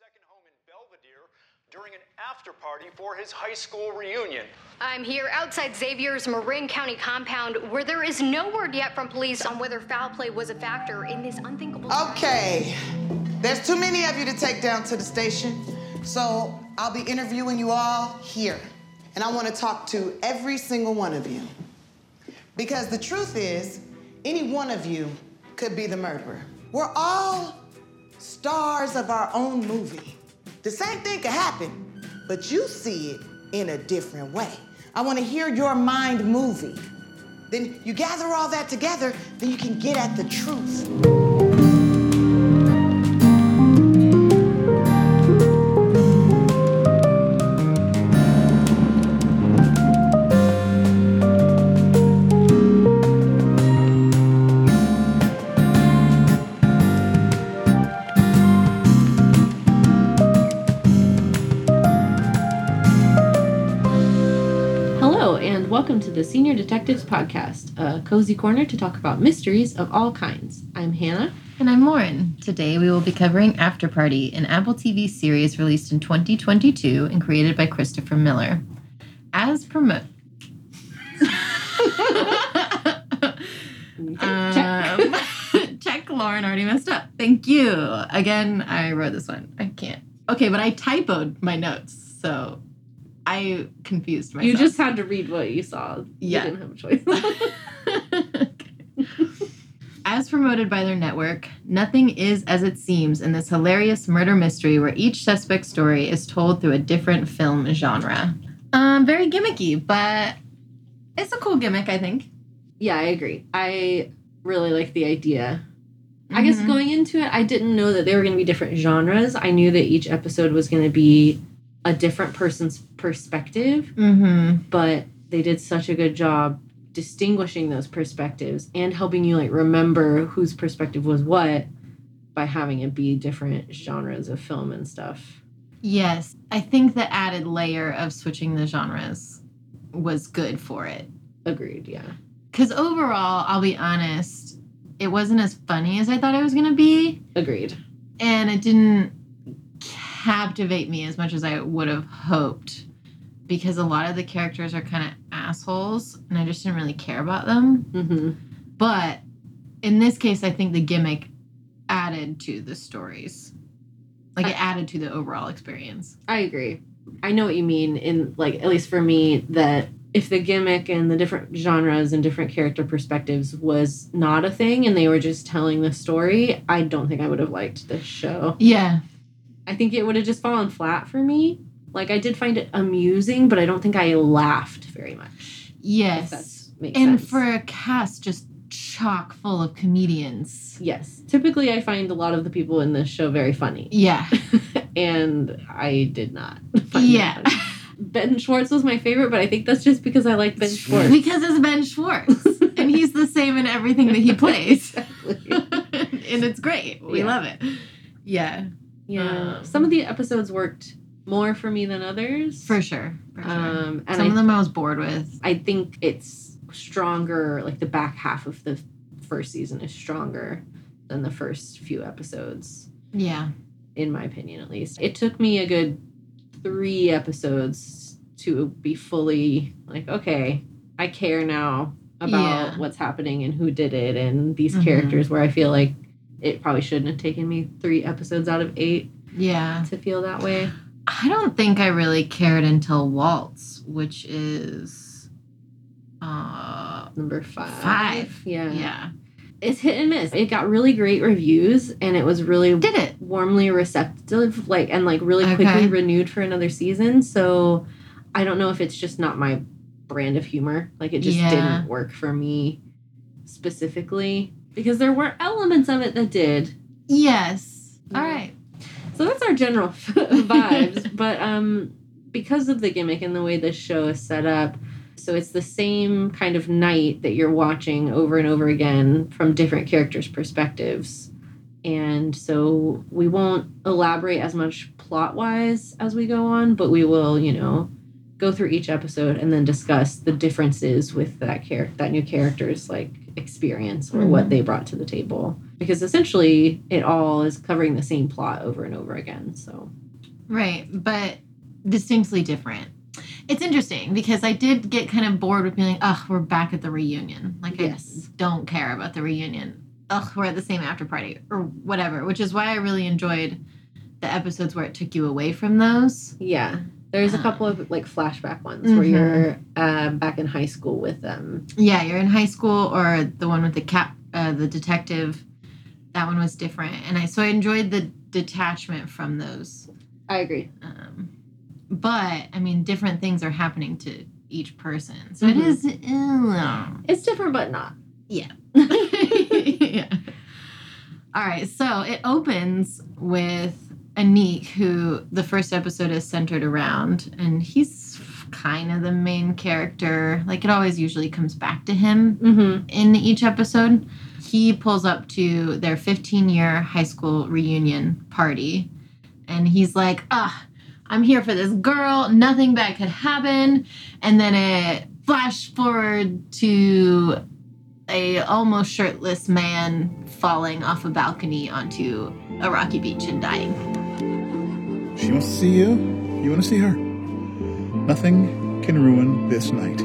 second home in Belvedere during an after party for his high school reunion. I'm here outside Xavier's Marin County compound where there is no word yet from police on whether foul play was a factor in this unthinkable. Okay, there's too many of you to take down to the station, so I'll be interviewing you all here. And I want to talk to every single one of you. Because the truth is, any one of you could be the murderer. We're all stars of our own movie. The same thing could happen, but you see it in a different way. I want to hear your mind movie. Then you gather all that together, then you can get at the truth. Welcome to the Senior Detectives Podcast, a cozy corner to talk about mysteries of all kinds. I'm Hannah. And I'm Lauren. Today we will be covering After Party, an Apple TV series released in 2022 and created by Christopher Miller. As promote. um, check. Lauren already messed up. Thank you. Again, I wrote this one. I can't. Okay, but I typoed my notes, so I confused myself. You just had to read what you saw. Yeah. You didn't have a choice. As promoted by their network, nothing is as it seems in this hilarious murder mystery where each suspect's story is told through a different film genre. Um, very gimmicky, but it's a cool gimmick, I think. yeah, I agree. I really like the idea. I guess Mhm. going into it, I didn't know that they were going to be different genres. I knew that each episode was going to be a different person's perspective, Mm-hmm. but they did such a good job distinguishing those perspectives and helping you like remember whose perspective was what by having it be different genres of film and stuff. Yes, I think the added layer of switching the genres was good for it. Agreed, yeah. Because overall, I'll be honest, it wasn't as funny as I thought it was going to be. Agreed. and it didn't captivate me as much as I would have hoped because a lot of the characters are kind of assholes and I just didn't really care about them. hmm But in this case, I think the gimmick added to the stories. Like it added to the overall experience. I agree. I know what you mean in like at least for me that if the gimmick and the different genres and different character perspectives was not a thing and they were just telling the story, I don't think I would have liked this show. Yeah. I think it would have just fallen flat for me. Like I did find it amusing, but I don't think I laughed very much. Yes. And sense. for a cast just chock full of comedians. yes, typically I find a lot of the people in this show very funny, Yeah. and I did not. Yeah. Ben Schwartz was my favorite, but I think that's just because I like Ben Schwartz. because it's Ben Schwartz. and he's the same in everything that he plays. Exactly. and it's great. We Yeah. love it. Yeah. Yeah, Um, some of the episodes worked more for me than others. For sure. For sure. Um, and Some I, of them I was bored with. I think it's stronger. Like the back half of the first season is stronger than the first few episodes, Yeah. in my opinion, at least. It took me a good three episodes to be fully like, okay, I care now about Yeah. what's happening and who did it and these Mhm. characters. Where I feel like it probably shouldn't have taken me three episodes out of eight Yeah. to feel that way. I don't think I really cared until Waltz, which is uh Number five. five. Yeah. Yeah. It's hit and miss. It got really great reviews and it was really Did it? warmly receptive, like and like really Okay. quickly renewed for another season. So I don't know if it's just not my brand of humor. Like it just Yeah. didn't work for me specifically. Because there were elements of it that did. Yes. All Yeah. right. So that's our general vibes. but um, because of the gimmick and the way this show is set up, so it's the same kind of night that you're watching over and over again from different characters' perspectives. And so we won't elaborate as much plot wise as we go on, but we will, you know, go through each episode and then discuss the differences with that character, that new character's like experience or what mm-hmm. they brought to the table. Because essentially, it all is covering the same plot over and over again. So Right, but distinctly different. It's interesting because I did get kind of bored with being like, ugh, we're back at the reunion. Like, Yes. I don't care about the reunion. Ugh, we're at the same after party or whatever, which is why I really enjoyed the episodes where it took you away from those. yeah, there's a Uh, couple of like flashback ones where Mhm. you're um, back in high school with them. Yeah, you're in high school or the one with the cap, uh, the detective. That one was different, and I so I enjoyed the detachment from those. I agree. Um, but I mean, different things are happening to each person, so it Mhm. is. It's different, but not. Yeah. yeah. All right, so it opens with Aniq, who the first episode is centered around, and he's kind of the main character. Like it always usually comes back to him Mm-hmm. in each episode. He pulls up to their 15 year high school reunion party, and he's like, ah, I'm here for this girl. Nothing bad could happen. And then it flash forward to a almost shirtless man falling off a balcony onto a rocky beach and dying. She wants to see you. You want to see her. Nothing can ruin this night.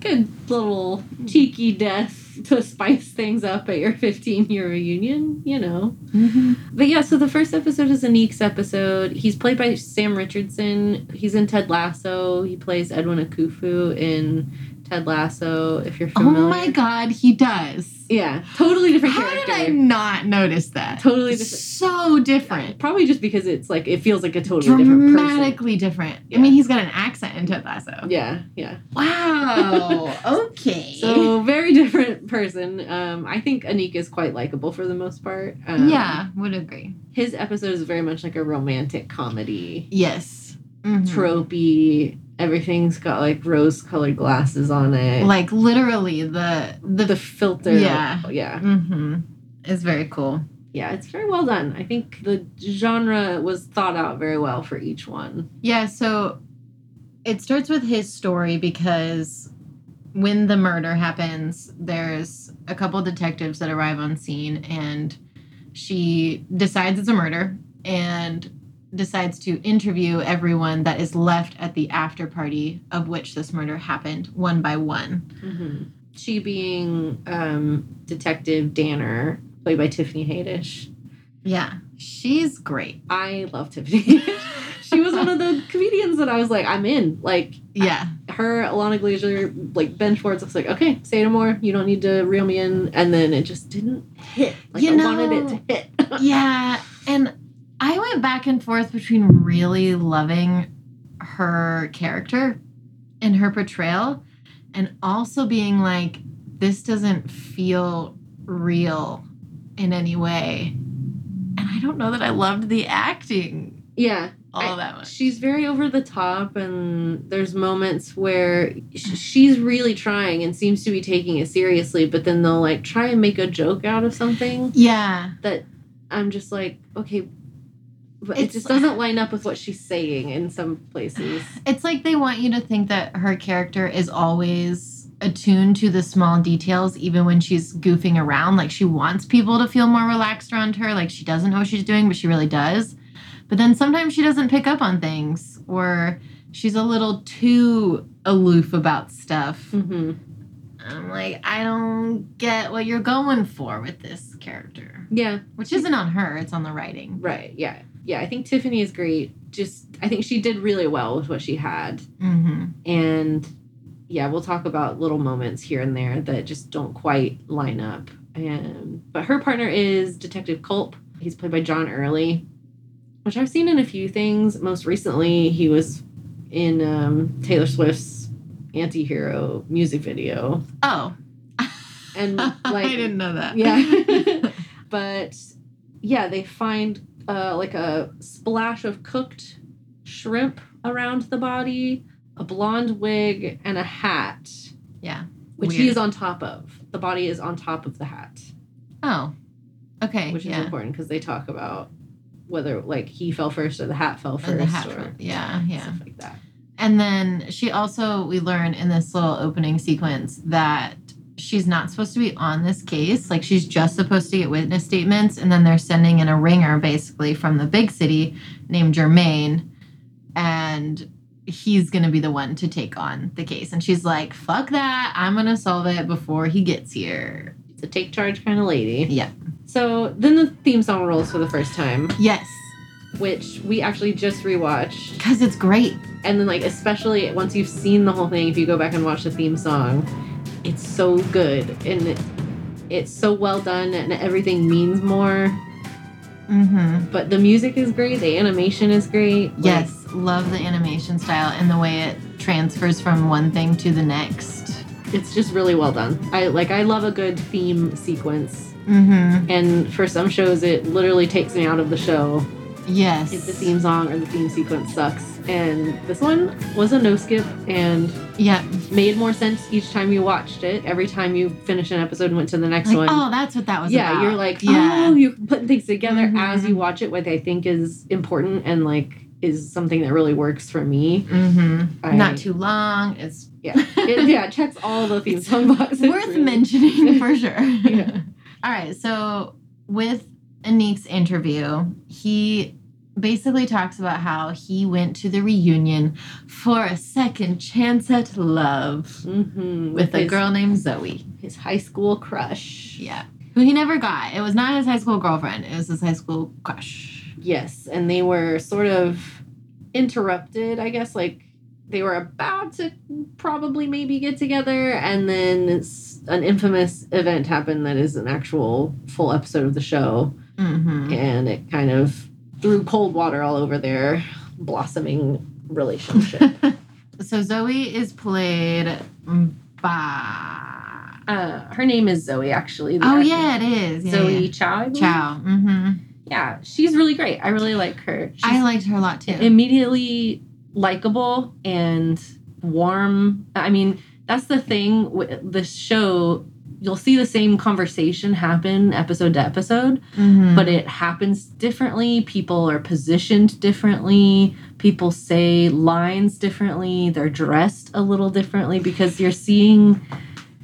Good little cheeky death to spice things up at your 15 year reunion, you know. Mm-hmm. But yeah, so the first episode is Aniq's episode. He's played by Sam Richardson. He's in Ted Lasso. He plays Edwin Akufo in Ted Lasso, if you're familiar. Oh my god, he does. Yeah, totally different How character. did I not notice that? Totally different. So different. Probably just because it's like, it feels like a totally different person. dramatically different. I mean, he's got an accent in Ted Lasso. Yeah, yeah. Wow. okay. So very different person. Um, I think Aniq is quite likable for the most part. Um, yeah, would agree. his episode is very much like a romantic comedy, Yes. Mhm. tropey. Everything's got like rose-colored glasses on it. Like literally the the, the filter. Yeah. yeah, hmm is very cool. yeah. It's very well done. I think the genre was thought out very well for each one. Yeah, so it starts with his story because when the murder happens, there's a couple detectives that arrive on scene and she decides it's a murder and decides to interview everyone that is left at the after party of which this murder happened one by one. She being um, Detective Danner, played by Tiffany Haddish. Yeah, she's great. I love Tiffany. She was one of the comedians that I was like, I'm in. Like Yeah. her, Ilana Glazer, like Ben Schwartz. I was like, okay, say no more. You don't need to reel me in. And then it just didn't hit. Like You I wanted it to hit. yeah, and I went back and forth between really loving her character and her portrayal and also being like this doesn't feel real in any way. And I don't know that I loved the acting yeah, all I- that much. she's very over the top, and there's moments where she's really trying and seems to be taking it seriously, but then they'll like try and make a joke out of something Yeah. that I'm just like, okay. But it just doesn't line up with what she's saying in some places. It's like they want you to think that her character is always attuned to the small details, even when she's goofing around. Like she wants people to feel more relaxed around her. Like she doesn't know what she's doing, but she really does. But then sometimes she doesn't pick up on things, or she's a little too aloof about stuff. hmm I'm like, I don't get what you're going for with this character. Yeah, Which isn't on her, it's on the writing. right. Yeah, yeah. I think Tiffany is great. Just I think she did really well with what she had. Mm-hmm. and yeah we'll talk about little moments here and there that just don't quite line up and but her partner is detective culp he's played by john early which i've seen in a few things most recently he was in um, taylor swift's anti-hero music video Oh. and like I didn't know that. yeah but yeah they find uh, like a splash of cooked shrimp around the body a blonde wig and a hat yeah. which he is on top of the body is on top of the hat Oh. Okay. which is yeah. important because they talk about whether like he fell first or the hat fell first the hat or trick. Yeah, yeah. stuff like that. And then she also, we learn in this little opening sequence that she's not supposed to be on this case. Like she's just supposed to get witness statements. And then they're sending in a ringer basically from the big city named Jermaine. And he's going to be the one to take on the case. And she's like, fuck that. I'm going to solve it before he gets here. It's a take charge kind of lady. Yeah. So then the theme song rolls for the first time, Yes. which we actually just rewatched. Because it's great. And then like especially once you've seen the whole thing, if you go back and watch the theme song, it's so good and it, it's so well done and everything means more. Mm-hmm. But the music is great, the animation is great. like, Yes. Love the animation style and the way it transfers from one thing to the next. it's just really well done. I like I love a good theme sequence. Mm-hmm. And for some shows it literally takes me out of the show Yes. if the theme song or the theme sequence sucks. And this one was a no skip and Yeah. made more sense each time you watched it. Every time you finish an episode and went to the next Like, one. oh, that's what that was yeah, about. you're like, yeah. oh, you're putting things together Mhm. as you watch it, what I think is important and like is something that really works for me. Mm-hmm. I- Not too long. It's Yeah, it, yeah, it checks all the theme song boxes. worth really. mentioning for sure. Yeah. All right. So with Aniq's interview, he basically talks about how he went to the reunion for a second chance at love Mhm, with a his- girl named Zoe. his high school crush. Yeah. Who he never got. It was not his high school girlfriend. It was his high school crush. Yes, and they were sort of interrupted, I guess, like they were about to probably maybe get together, and then it's an infamous event happened that is an actual full episode of the show, Mm-hmm. and it kind of threw cold water all over their blossoming relationship. So Zoe is played by. uh, her name is Zoe, actually. the Oh actress. yeah, it is. Yeah, Zoe yeah. Chao. Chao. Mm-hmm. Yeah, she's really great. I really like her. She's I liked her a lot too. immediately likable and warm. I mean, that's the thing with the show. You'll see the same conversation happen episode to episode, Mhm. but it happens differently. People are positioned differently. People say lines differently. They're dressed a little differently because you're seeing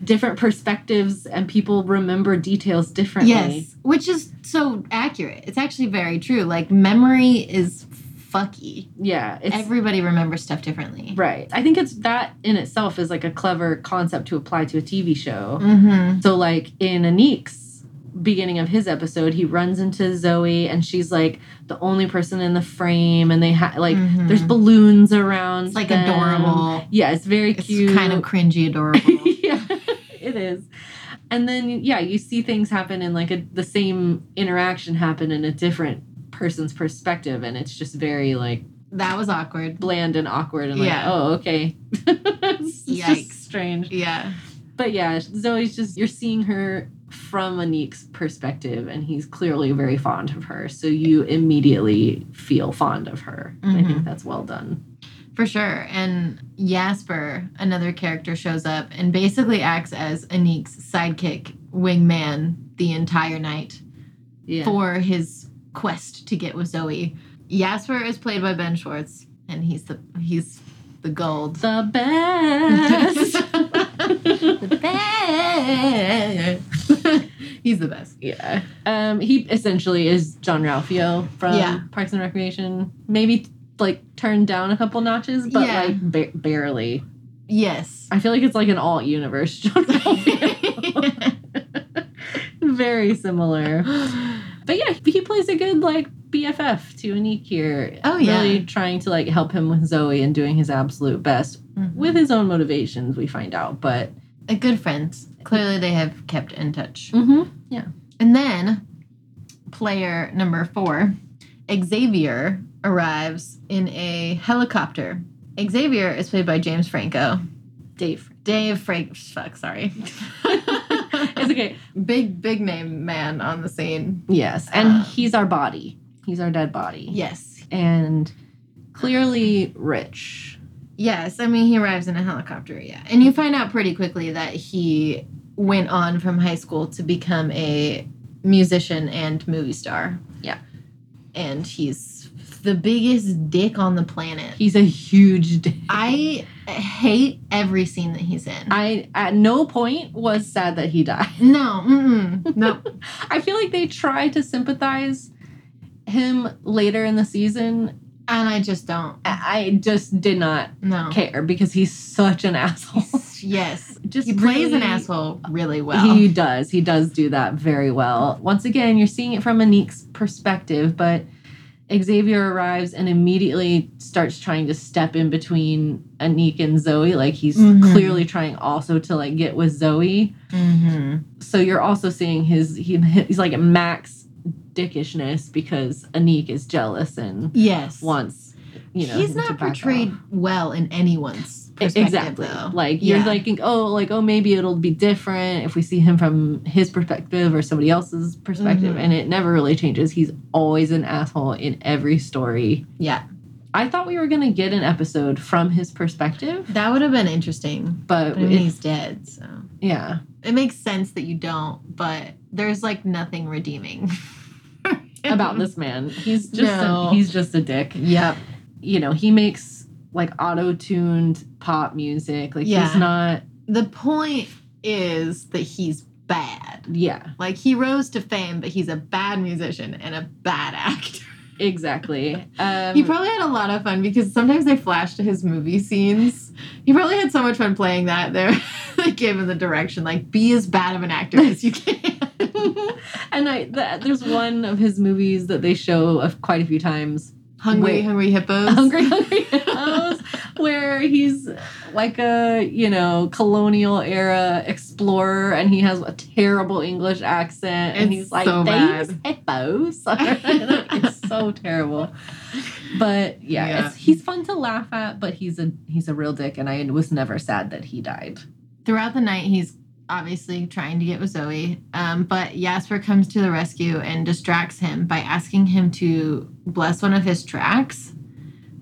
different perspectives and people remember details differently. yes, which is so accurate. It's actually very true. Like memory is fucky. Yeah. It's, Everybody remembers stuff differently. Right. I think it's that in itself is like a clever concept to apply to a TV show. Mm-hmm. So like in Aniq's beginning of his episode, he runs into Zoe and she's like the only person in the frame and they have like Mhm. there's balloons around. It's like them. adorable. Yeah, it's very It's cute. kind of cringy adorable. yeah, it is. And then yeah, you see things happen in like a, the same interaction happen in a different person's perspective and it's just very like that was awkward. bland and awkward and like, oh, okay. it's Yikes. just strange. Yeah. But yeah, Zoe's just, you're seeing her from Aniq's perspective, and he's clearly very fond of her. So you immediately feel fond of her. I Mhm. think that's well done. For sure. And Jasper, another character, shows up and basically acts as Aniq's sidekick, wingman, the entire night Yeah. for his quest to get with Zoe. Jasper is played by Ben Schwartz, and he's the he's the gold. the best. the best. he's the best. yeah. Um, he essentially is Jean-Ralphio from Yeah. Parks and Recreation. Maybe like turned down a couple notches, but Yeah. like ba- barely. Yes. I feel like it's like an alt universe Jean Ralphio. Very similar. But yeah, he plays a good like BFF to Aniq here. Oh, yeah. really trying to like help him with Zoe and doing his absolute best with his own motivations. We find out, but a good friends. Clearly, they have kept in touch. mm-hmm. Yeah, and then, player number four, Xavier, arrives in a helicopter. Xavier is played by James Franco. Dave. Dave Frank. Fuck, sorry. It's okay. Big, big name man on the scene. Yes, and Um, he's our body. He's our dead body. Yes. and clearly rich. Yes. I mean, he arrives in a helicopter, yeah. And you find out pretty quickly that he went on from high school to become a musician and movie star. Yeah. and he's the biggest dick on the planet. He's a huge dick. I hate every scene that he's in. I at no point was sad that he died. no, nope. I feel like they try to sympathize him later in the season. and I just don't. I just did not No. care because he's such an asshole. Yes. Just He plays an asshole really well. He does. He does do that very well. Once again, you're seeing it from Aniq's perspective, but Xavier arrives and immediately starts trying to step in between Aniq and Zoe. Like he's Mhm. clearly trying also to like get with Zoe. mm-hmm. So you're also seeing his he, he's like max dickishness because Aniq is jealous and Yes. wants you know he's not portrayed off. well in anyone's perspective, exactly though. like you're thinking oh like oh maybe it'll be different if we see him from his perspective or somebody else's perspective Mhm. and it never really changes he's always an asshole in every story yeah, i thought we were going to get an episode from his perspective that would have been interesting. but But I mean, it- he's dead, so yeah it makes sense that you don't. But there's like nothing redeeming about this man he's just No. a, he's just a dick Yep. you know he makes like auto-tuned pop music like Yeah. he's not The point is that he's bad. yeah Like he rose to fame, but he's a bad musician and a bad actor. exactly um He probably had a lot of fun because sometimes they flash to his movie scenes. He probably had so much fun playing that. There, they gave him the direction like be as bad of an actor as you can. and I th- there's one of his movies that they show quite a few times. Hungry, hungry hippos. Hungry Hungry Hippos, where he's like a you know colonial era explorer, and he has a terrible English accent, and It's he's like so "These bad." hippos." it's so terrible. But yeah, Yeah. It's, he's fun to laugh at, but he's a he's a real dick, and I was never sad that he died. Throughout the night, he's obviously trying to get with Zoe, um, but Jasper comes to the rescue and distracts him by asking him to bless one of his tracks,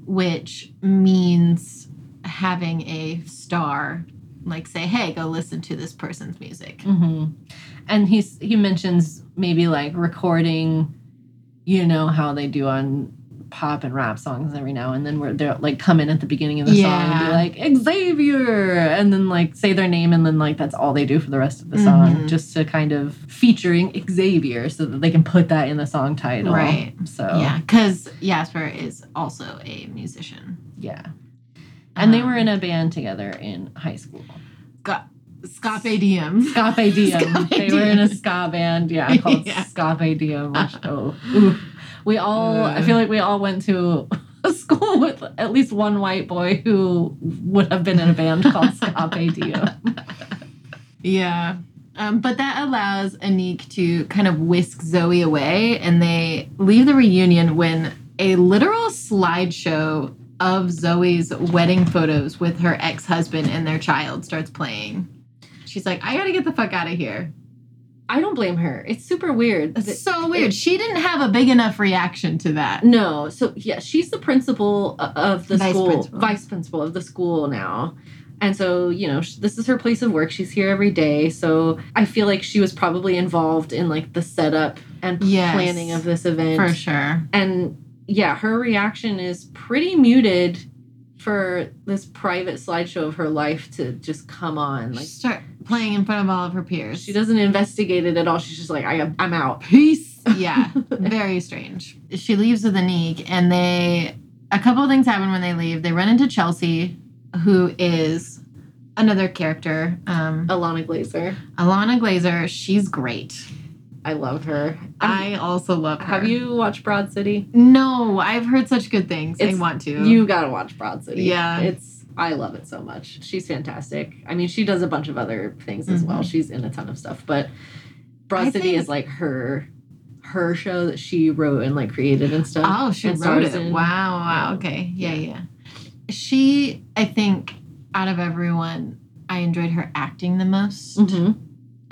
which means having a star like say, "Hey, go listen to this person's music." hmm And he's he mentions maybe like recording, you know how they do on pop and rap songs every now and then where they're like come in at the beginning of the song and be like Xavier and then like say their name and then like that's all they do for the rest of the song Mhm. just to kind of featuring Xavier so that they can put that in the song title. Right. So Yeah, because Jasper is also a musician. yeah. And they Um, were in a band together in high school. Ska- Scape Diem. Scape Diem. Scape they were in a ska band, yeah, called Yeah. Scape Diem. Which, oh. we all. I feel like we all went to a school with at least one white boy who would have been in a band called Scape Diem. Yeah. Um, but that allows Aniq to kind of whisk Zoe away, and they leave the reunion when a literal slideshow of Zoe's wedding photos with her ex husband and their child starts playing. She's like, I gotta get the fuck out of here. I don't blame her. It's super weird. It's so weird. She didn't have a big enough reaction to that. No, so yeah, she's the principal of the Vice school, principal. vice principal of the school now. And so, you know, this is her place of work. She's here every day. So I feel like she was probably involved in like the setup and Yes. planning of this event. For sure. And yeah, her reaction is pretty muted for this private slideshow of her life to just come on. Like Start playing in front of all of her peers. she doesn't investigate it at all. She's just like, I am, I'm out. Peace. Yeah, very strange. She leaves with Aniq, and they a couple of things happen when they leave. They run into Chelsea, who is another character, um, Ilana Glazer. Ilana Glazer. She's great. I love her. I also love her. Have you watched Broad City? No, I've heard such good things. I want to. You gotta watch Broad City. Yeah. It's I love it so much. She's fantastic. I mean, she does a bunch of other things as well. Mhm. She's in a ton of stuff, but Broad I City think- is like her her show that she wrote and like created and stuff. Oh, she wrote it. in. Wow, wow. Okay. Yeah, yeah. yeah. She, I think, out of everyone, I enjoyed her acting the most. Mhm.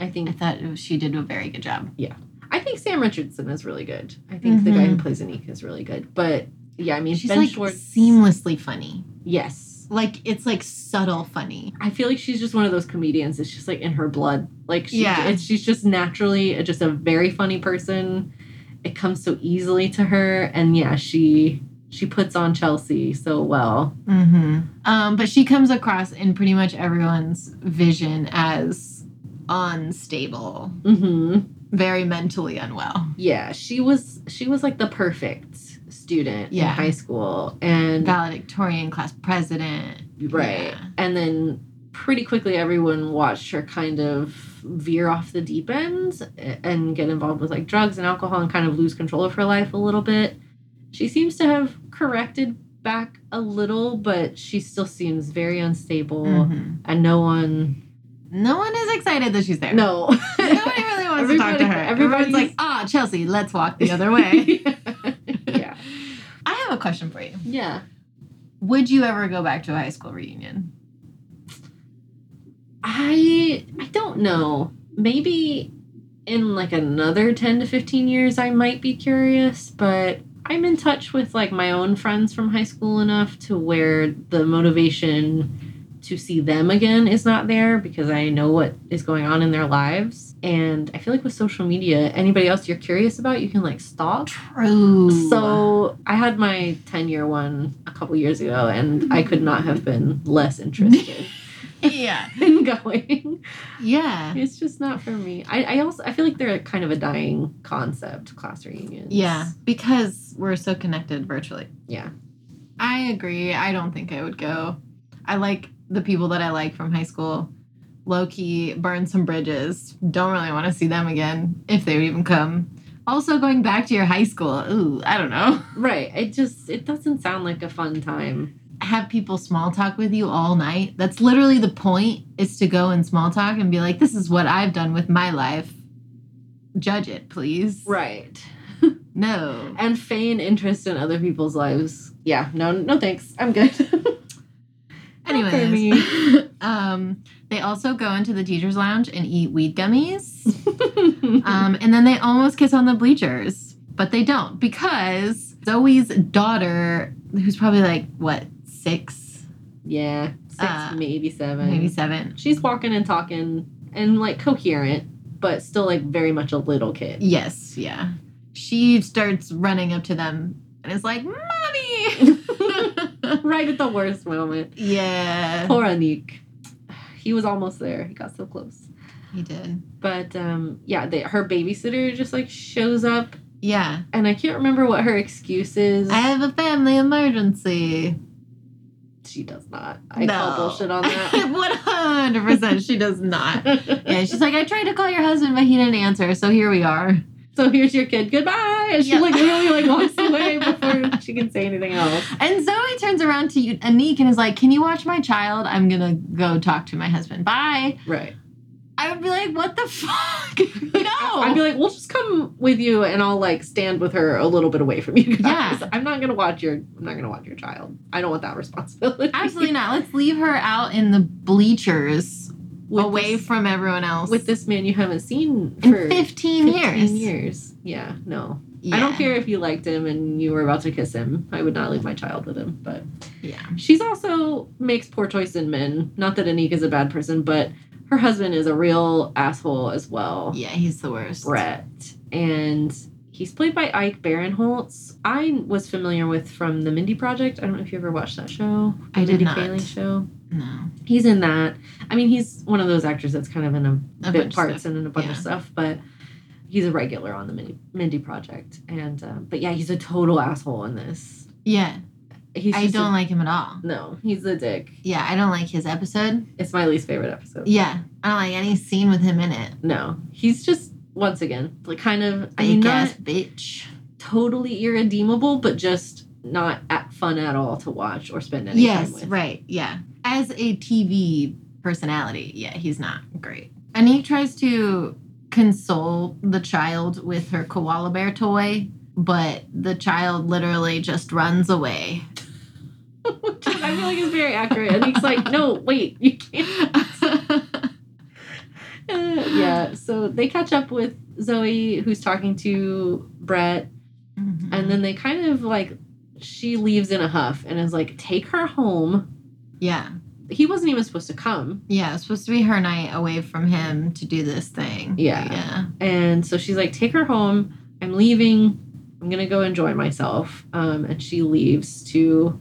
I think I thought she did a very good job. Yeah. I think Sam Richardson is really good. I think the guy who Mhm. plays Aniq is really good. But yeah, I mean, She's Ben like Schwartz. seamlessly funny. Yes. Like it's like subtle funny. I feel like she's just one of those comedians. It's just like in her blood. Like she, Yeah. she's just naturally just a very funny person, it comes so easily to her and yeah, she she puts on Chelsea so well. Mm-hmm. Um, but she comes across in pretty much everyone's vision as unstable, Mhm. very mentally unwell. Yeah, she was she was like the perfect student Yeah. in high school and Valedictorian class president. right. Yeah. And then pretty quickly everyone watched her kind of veer off the deep end and get involved with like drugs and alcohol and kind of lose control of her life a little bit. She seems to have corrected back a little, but she still seems very unstable Mhm. and no one No one is excited that she's there. no. Nobody really wants to talk to her. Everybody- Everybody's everybody's- like, ah, Chelsea, let's walk the other way. yeah. I have a question for you. Yeah. Would you ever go back to a high school reunion? I I don't know. Maybe in like another 10 to 15 years I might be curious, but I'm in touch with like my own friends from high school enough to where the motivation to see them again is not there because I know what is going on in their lives. And I feel like with social media, anybody else you're curious about, you can like stalk. True. So I had my 10 year one a couple years ago, and I could not have been less interested yeah. in going. Yeah. It's just not for me. I, I also I feel like they're kind of a dying concept, class reunions. Yeah. Because we're so connected virtually. Yeah. I agree. I don't think I would go. I like the people that I like from high school. Low key, burn some bridges. Don't really want to see them again if they even come. Also, going back to your high school. Ooh, I don't know. Right. It just it doesn't sound like a fun time. Have people small talk with you all night. That's literally the point. Is to go and small talk and be like, "This is what I've done with my life. Judge it, please." Right. No. And feign interest in other people's lives. Yeah. No. No. Thanks. I'm good. Not for me. Anyways, um, they also go into the teachers' lounge and eat weed gummies. um, and then they almost kiss on the bleachers, but they don't because Zoe's daughter, who's probably like what six, yeah. Six, Uh, maybe seven. maybe seven. She's walking and talking and like coherent, but still like very much a little kid. Yes, yeah. She starts running up to them and is like, "Mommy." right at the worst moment. yeah, Poor Aniq. He was almost there. He got so close. he did. But um, yeah, they, her babysitter just like shows up, Yeah, and I can't remember what her excuse is. I have a family emergency. she does not. I no. call bullshit on that. One hundred percent, she does not. Yeah, she's like, I tried to call your husband, but he didn't answer. So here we are. So here's your kid. Goodbye. And she Yeah. like literally like walks away before she can say anything else. And Zoe turns around to you, Aniq and is like, Can you watch my child? I'm gonna go talk to my husband. Bye. Right. I would be like, What the fuck? no. I'd be like, we'll just come with you, and I'll like stand with her a little bit away from you guys. Yeah. I'm not gonna watch your. I'm not gonna watch your child. I don't want that responsibility. Absolutely not. Let's leave her out in the bleachers away this- from everyone else. with this man you haven't seen in for 15, 15 years. years. Yeah, no. Yeah. I don't care if you liked him and you were about to kiss him. I would not leave my child with him. But Yeah. she's also makes poor choice in men. Not that Aniq is a bad person, but her husband is a real asshole as well. Yeah, he's the worst. Brett. And he's played by Ike Barinholtz. I was familiar with from the Mindy Project. I don't know if you ever watched that show. The I did Mindy not. Kaling show. No. He's in that. I mean, he's one of those actors that's kind of in a, A bit parts and in a bunch of stuff, but he's a regular on the Mindy, Mindy Project. And um, but yeah, he's a total asshole in this. Yeah. He's I don't like him at all. no, he's a dick. Yeah, I don't like his episode. It's my least favorite episode. Yeah. I don't like any scene with him in it. No, he's just once again like kind of. I mean, Big ass bitch. totally irredeemable, but just not at fun at all to watch or spend any time Yes, with. right. Yeah. As a TV personality, yeah, he's not great. And he tries to console the child with her koala bear toy, but the child literally just runs away. Which I feel like it's very accurate. And he's like, no, wait, you can't. Yeah, so they catch up with Zoe, who's talking to Brett, Mm-hmm. and then they kind of like, she leaves in a huff and is like, take her home. Yeah. He wasn't even supposed to come. Yeah, it's supposed to be her night away from him to do this thing. Yeah. Yeah. And so she's like, take her home. I'm leaving. I'm gonna go enjoy myself. Um, and she leaves to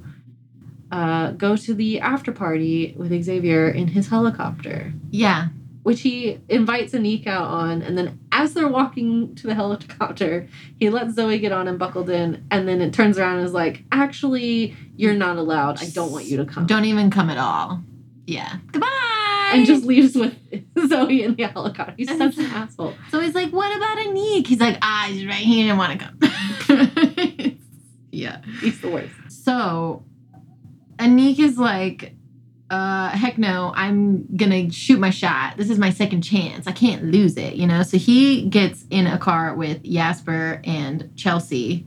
uh, go to the after party with Xavier in his helicopter, Yeah. which he invites Aniq out on. And then as they're walking to the helicopter, he lets Zoe get on and buckled in. And then it turns around and is like, "Actually, you're not allowed. I don't want you to come." Don't even come at all. Yeah. Goodbye. and just leaves with Zoe in the helicopter. He's such an asshole. So he's like, what about Aniq? He's like, ah, he's right. He didn't want to come. yeah. He's the worst. So Aniq is like, uh, heck no, I'm gonna shoot my shot. This is my second chance. I can't lose it, you know? So he gets in a car with Jasper and Chelsea.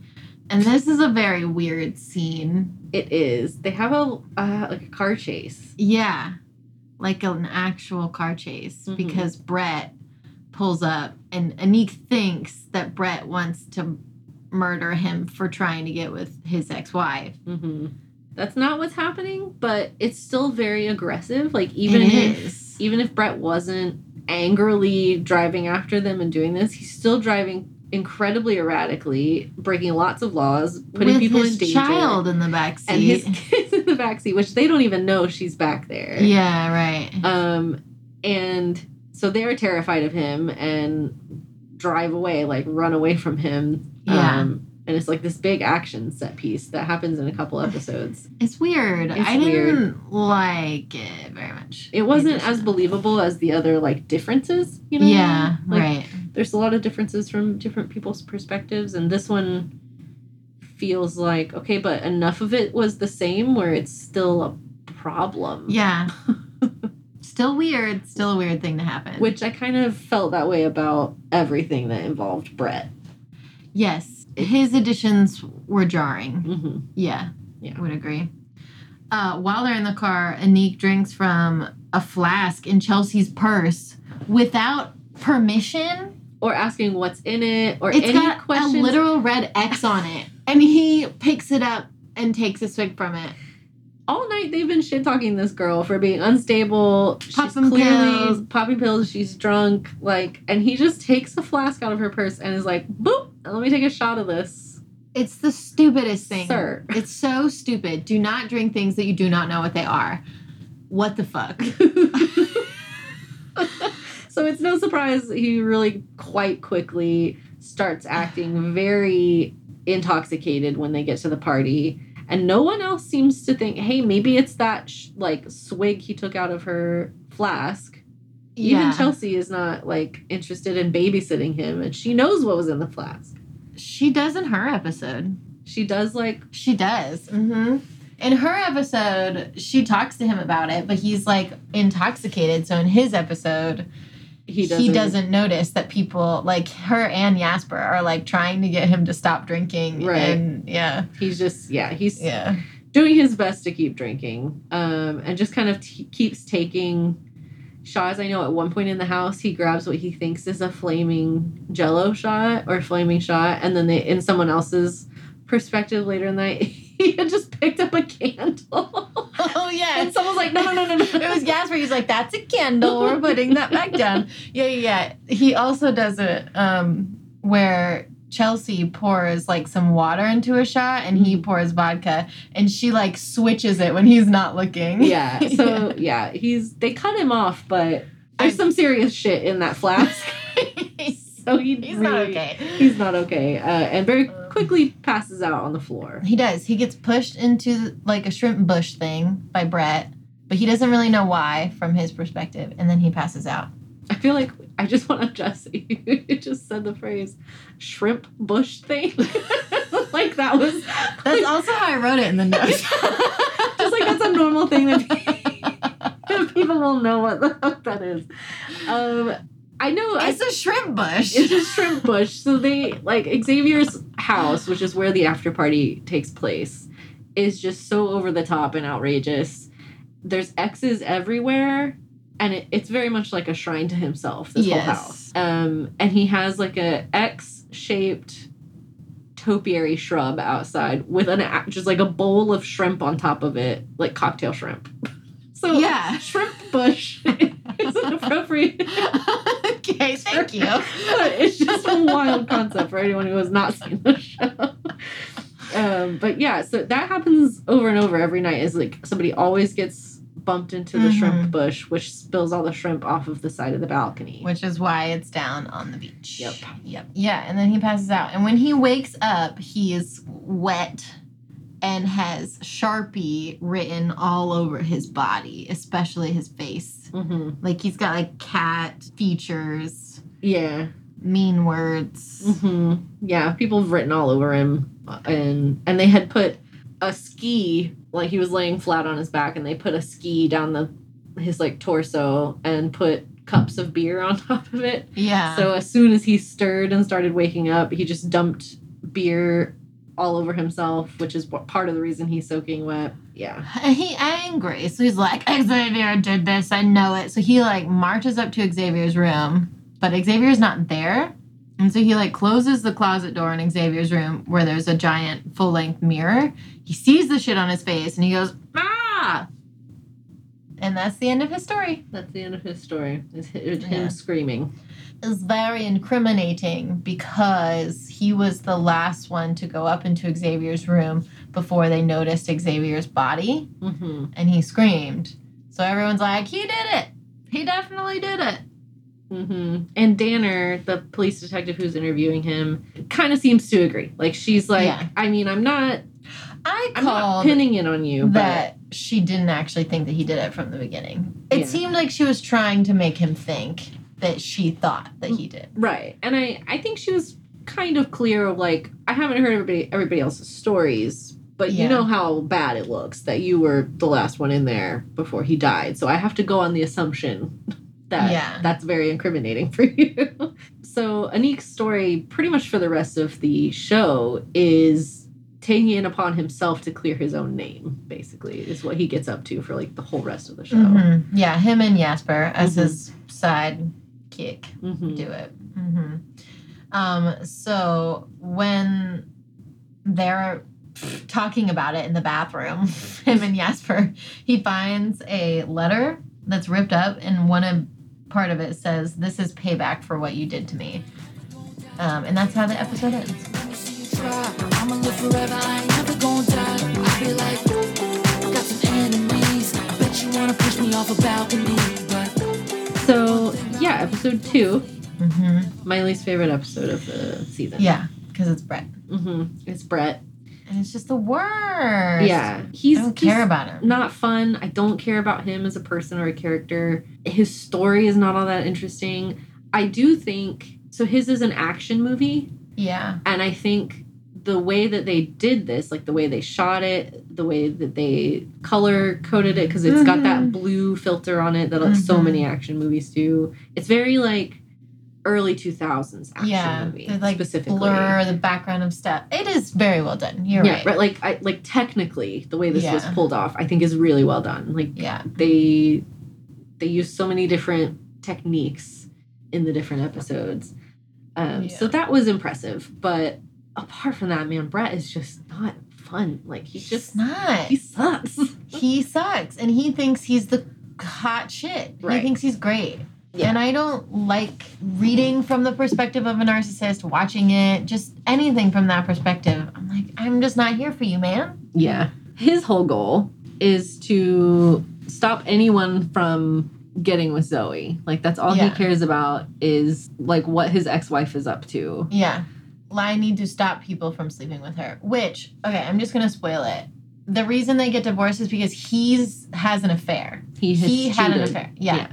And this is a very weird scene. It is. They have a uh, like a car chase. Yeah. Like an actual car chase Mhm. because Brett pulls up and Aniq thinks that Brett wants to murder him for trying to get with his ex-wife. hmm That's not what's happening, but it's still very aggressive. Like even It if is. even if Brett wasn't angrily driving after them and doing this, he's still driving incredibly erratically, breaking lots of laws, putting with people in danger. child in the back seat. and his kids in the backseat, which they don't even know she's back there. yeah, right. Um, and so they're terrified of him and drive away, like run away from him. Yeah. Um, and it's like this big action set piece that happens in a couple episodes. It's weird. It's I didn't like it very much. It wasn't as believable as the other like differences, you know? Yeah, Like, right. There's a lot of differences from different people's perspectives, and this one feels like okay, but enough of it was the same where it's still a problem. Yeah. still weird. Still a weird thing to happen. Which I kind of felt that way about everything that involved Brett. yes, his additions were jarring. hmm Yeah, Yeah. I would agree. Uh, while they're in the car, Aniq drinks from a flask in Chelsea's purse without permission. Or asking what's in it, or It's any got questions. a literal red X on it, and he picks it up and takes a swig from it. All night they've been shit talking this girl for being unstable. she's Popping clearly pills. popping pills. She's drunk. Like, and he just takes a flask out of her purse and is like, "Boop! Let me take a shot of this, It's the stupidest thing. sir." It's so stupid. Do not drink things that you do not know what they are. What the fuck? so it's no surprise he really quite quickly starts acting very intoxicated when they get to the party and no one else seems to think hey maybe it's that sh- like swig he took out of her flask even chelsea is not like interested in babysitting him and she knows what was in the flask She does in her episode. she does like She does. Mm-hmm. In her episode, she talks to him about it, but he's like intoxicated. So in his episode, he doesn't, he doesn't notice that people like her and Jasper are like trying to get him to stop drinking. Right. And yeah, he's just yeah he's yeah. doing his best to keep drinking um, and just kind of t- keeps taking shots. I know at one point in the house, he grabs what he thinks is a flaming jello shot or flaming shot, and then they, in someone else's perspective later in the night, he had just picked up a candle. Oh yeah. and someone's like, no, no, no, no, no. it was Jasper. He's like, "That's a candle. We're putting that back down." Yeah, yeah, yeah. He also does it um, where Chelsea pours like some water into a shot, and he pours vodka, and she like switches it when he's not looking. Yeah. So yeah, he's they cut him off, but there's some serious shit in that flask. so he he's not okay. He's not okay, uh, and very quickly passes out on the floor. He does. He gets pushed into like a shrimp bush thing by Brett, but he doesn't really know why from his perspective, and then he passes out. I feel like I just want to Jesse. you just said the phrase shrimp bush thing. like that was That's also how I wrote it in the notes. just like that's a normal thing that pe- people will know what the fuck that is. Um, I know it's a shrimp bush. it's a shrimp bush. So they like Xavier's house, which is where the after party takes place, is just so over the top and outrageous. There's X's everywhere, and it, it's very much like a shrine to himself. This Yes. whole house, um, and he has like a X shaped topiary shrub outside with an a- just like a bowl of shrimp on top of it, like cocktail shrimp. So Yeah. shrimp bush is an appropriate. okay, thank you. but it's just a wild concept for anyone who has not seen the show. Um, but yeah, so that happens over and over every night. Is like somebody always gets bumped into the Mhm. shrimp bush, which spills all the shrimp off of the side of the balcony. Which is why it's down on the beach. Yep. Yep. Yeah, and then he passes out. And when he wakes up, he is wet and has Sharpie written all over his body, especially his face. hmm Like he's got like cat features, Yeah. mean words. hmm Yeah. People have written all over him, uh, and and they had put a ski like he was laying flat on his back, and they put a ski down the his like torso and put cups of beer on top of it. Yeah. So as soon as he stirred and started waking up, he just dumped beer all over himself, which is what part of the reason he's soaking wet. Yeah. And he angry. So he's like, Xavier did this, I know it. So he like marches up to Xavier's room, but Xavier's not there. And so he like closes the closet door in Xavier's room where there's a giant full length mirror. He sees the shit on his face and he goes, ah! And that's the end of his story. That's the end of his story. Is him Yeah. screaming. Is very incriminating because he was the last one to go up into Xavier's room before they noticed Xavier's body. hmm and he screamed. So everyone's like, he did it. He definitely did it. Hmm And Danner, the police detective who's interviewing him, kind of seems to agree. Like she's like, Yeah. I mean, I'm not, I I'm not pinning it on you, that she didn't actually think that he did it from the beginning. It Yeah. seemed like she was trying to make him think that she thought that he did. right. And I, I think she was kind of clear of like, I haven't heard everybody, everybody else's stories. But Yeah. you know how bad it looks that you were the last one in there before he died. So I have to go on the assumption that Yeah. that's very incriminating for you. so Aniq's story, pretty much for the rest of the show, is taking it upon himself to clear his own name. Basically, is what he gets up to for like the whole rest of the show. Mhm. Yeah, him and Jasper as Mhm. his side kick Mhm. do it. hmm Um, so when they're talking about it in the bathroom, him and Jasper, he finds a letter that's ripped up, and one of part of it says, "This is payback for what you did to me," um, and that's how the episode ends. I'ma live forever, I ain't never gonna die. I feel like I got some enemies. I bet you wanna push me off a balcony, but So yeah, episode two, hmm my least favorite episode of the season. Yeah, because it's Brett, hmm It's Brett. And it's just the worst. Yeah, he's I don't care about him. not fun. I don't care about him as a person or a character. His story is not all that interesting. I do think so. His is an action movie, Yeah, and I think the way that they did this, like the way they shot it, the way that they color coded it, because it's got that Mhm. blue filter on it that like, so many action movies do. It's very like early two thousands action yeah. movie, The, like specifically. blur the background of stuff. It is very well done. You're yeah, right. Like I like technically, the way this was pulled off, I think is really well done. Like Yeah. they they use so many different techniques in the different episodes. Um, So that was impressive. But apart from that, man, Brett is just not fun. Like he's just not. he sucks. he sucks and he thinks he's the hot shit. Right. He thinks he's great. Yeah. And I don't like reading from the perspective of a narcissist, watching it, just anything from that perspective. I'm like, I'm just not here for you, man. Yeah. His whole goal is to stop anyone from getting with Zoe. Like that's all Yeah. he cares about is like what his ex-wife is up to. Yeah. I need to stop people from sleeping with her. Which, okay, I'm just gonna spoil it. The reason they get divorced is because he's has an affair. He has he had an affair. Yeah. Yeah.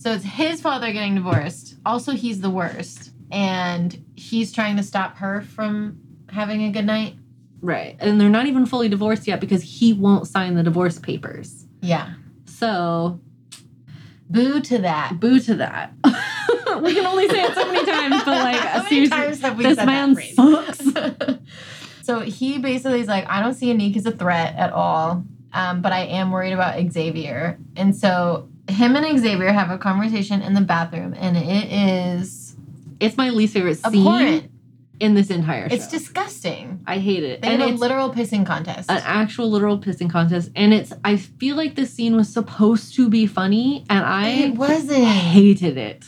So it's his father getting divorced. Also, he's the worst. And he's trying to stop her from having a good night. Right. And they're not even fully divorced yet because he won't sign the divorce papers. Yeah. So, Boo to that. boo to that. we can only say it so many times, but like, How many times have we this said man that sucks. so he basically is like, I don't see Aniq as a threat at all, um, but I am worried about Xavier. And so him and Xavier have a conversation in the bathroom, and it is It's my least favorite scene. abhorrent. in this entire show. It's disgusting. I hate it. They and had a literal pissing contest. an actual literal pissing contest. And it's I feel like this scene was supposed to be funny and I it wasn't. hated it.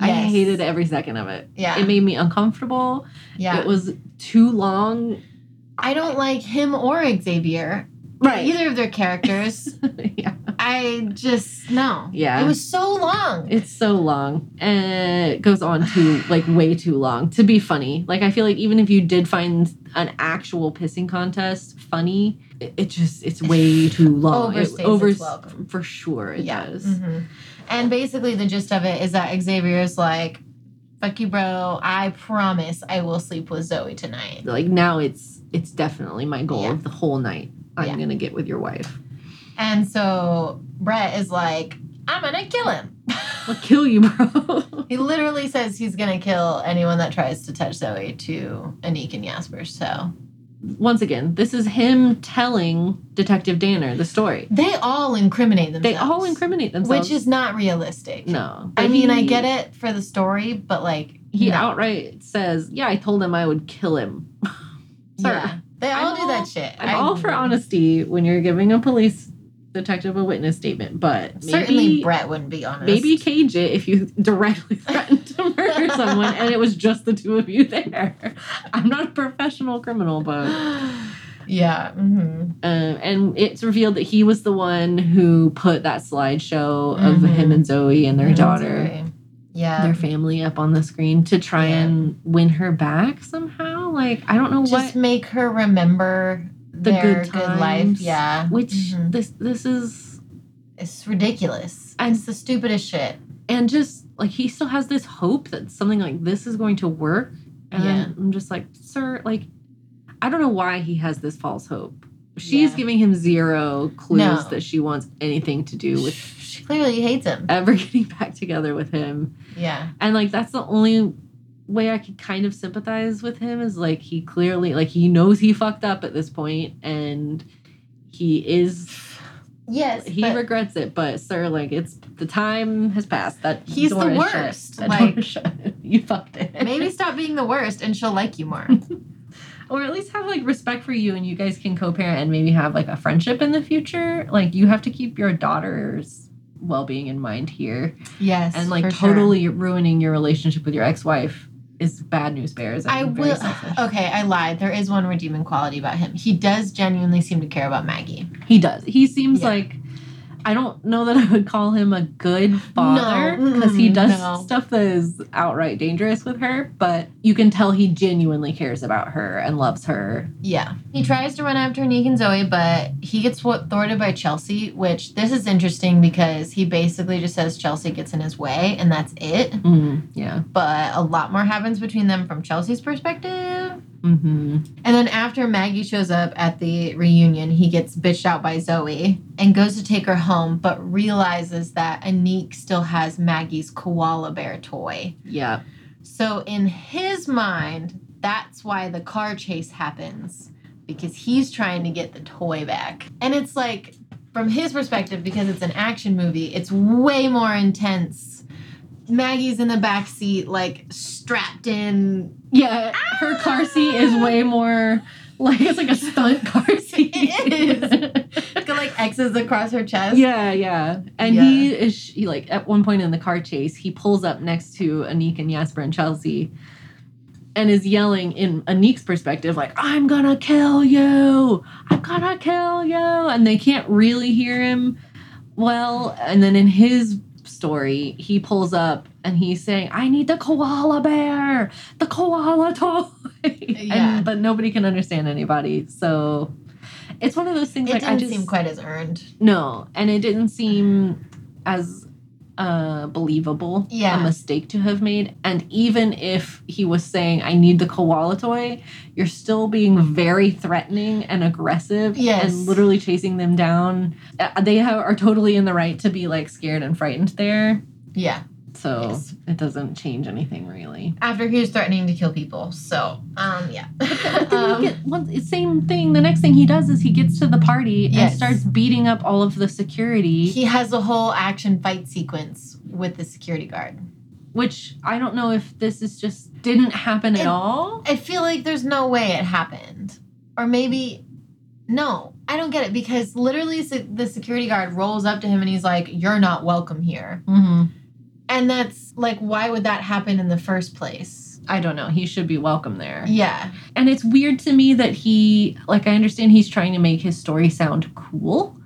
I hated every second of it. Yeah. It made me uncomfortable. Yeah. It was too long. I don't like him or Xavier. Right. Either of their characters. yeah. I just no. Yeah. It was so long. It's so long. And it goes on too like way too long to be funny. Like I feel like even if you did find an actual pissing contest funny, it, it just it's way too long. Overstays it overs welcome. for sure it does. Mhm. And basically, the gist of it is that Xavier's like, "Fuck you, bro. I promise I will sleep with Zoe tonight." Like now it's it's definitely my goal Yeah. of the whole night. I'm Yeah. gonna get with your wife. And so Brett is like, "I'm gonna kill him." I'll kill you, bro. he literally says he's gonna kill anyone that tries to touch Zoe to Aniq and Jasper. So Once again, this is him telling Detective Danner the story. they all incriminate themselves. They all incriminate themselves. which is not realistic. no. I But mean, I get it for the story, but like He no. outright says, "Yeah, I told him I would kill him." Sir, Yeah, they all I'm do all- that shit. I'm I- all for honesty when you're giving a police detective a witness statement, but maybe, Certainly, Brett wouldn't be honest. maybe cage it if you directly threatened to murder someone and it was just the two of you there. I'm not a professional criminal, but yeah. hmm um, and it's revealed that he was the one who put that slideshow of Mhm. him and Zoe and their daughter, Yeah. their family up on the screen to try Yeah. and win her back somehow. Like I don't know Just what make her remember The good good, life. times, Yeah. which Mhm. this this is It's ridiculous. And- it's the stupidest shit. and just like he still has this hope that something like this is going to work. And Yeah. I'm just like, sir, like I don't know why he has this false hope. She's Yeah. giving him zero clues No. that she wants anything to do with She clearly hates him. ever getting back together with him. Yeah. And like that's the only way I could kind of sympathize with him is like he clearly like he knows he fucked up at this point and he is Yes. he but regrets it, but sir, like it's the time has passed. That He's the worst, like- door is shut. you fucked it. maybe stop being the worst and she'll like you more. Or at least have like respect for you, and you guys can co-parent and maybe have like a friendship in the future. Like you have to keep your daughter's well-being in mind here, yes. and like for sure. totally ruining your relationship with your ex-wife is bad news bears. I will. Okay, I lied. There is one redeeming quality about him. He does genuinely seem to care about Maggie. He does. He seems Yeah. like I don't know that I would call him a good father No, because he does no. stuff that is outright dangerous with her, but you can tell he genuinely cares about her and loves her. Yeah. He tries to run after Nick and Zoe, but he gets thwarted by Chelsea, which this is interesting because he basically just says Chelsea gets in his way and that's it. Mm, yeah. But a lot more happens between them from Chelsea's perspective. Hmm And then after Maggie shows up at the reunion, he gets bitched out by Zoe and goes to take her home, but realizes that Aniq still has Maggie's koala bear toy. Yeah. So in his mind, that's why the car chase happens because he's trying to get the toy back. And it's like from his perspective because it's an action movie, it's way more intense. Maggie's in the back seat like strapped in. Yeah. Her car ah! seat is way more like it's like a stunt car seat. It It's got like X's across her chest. Yeah, yeah. And Yeah. he is he, like at one point in the car chase, he pulls up next to Aniq and Jasper and Chelsea and is yelling in Aniq's perspective, like, I'm gonna kill you! I'm gonna kill you! And they can't really hear him well. And then in his story, he pulls up and he's saying, I need the koala bear! The koala toy! Yeah. and but nobody can understand anybody. So it's one of those things It like didn't I just seem quite as earned. no, and it didn't seem as uh believable Yeah. a mistake to have made and even if he was saying i need the koala toy you're still being very threatening and aggressive Yes. and literally chasing them down Uh, they have, are totally in the right to be like scared and frightened there Yeah. So Yes. it doesn't change anything really After he was threatening to kill people. So, um, yeah. Um, get same thing. The next thing he does is he gets to the party and starts beating up all of the security. he has a whole action fight sequence with the security guard. which I don't know if this is just didn't happen at all. I feel like there's no way it happened. Or maybe, no, I don't get it because literally the security guard rolls up to him and he's like, You're not welcome here. Mm-hmm. And that's like, why would that happen in the first place? I don't know. He should be welcome there. Yeah. And it's weird to me that he, like, I understand he's trying to make his story sound cool,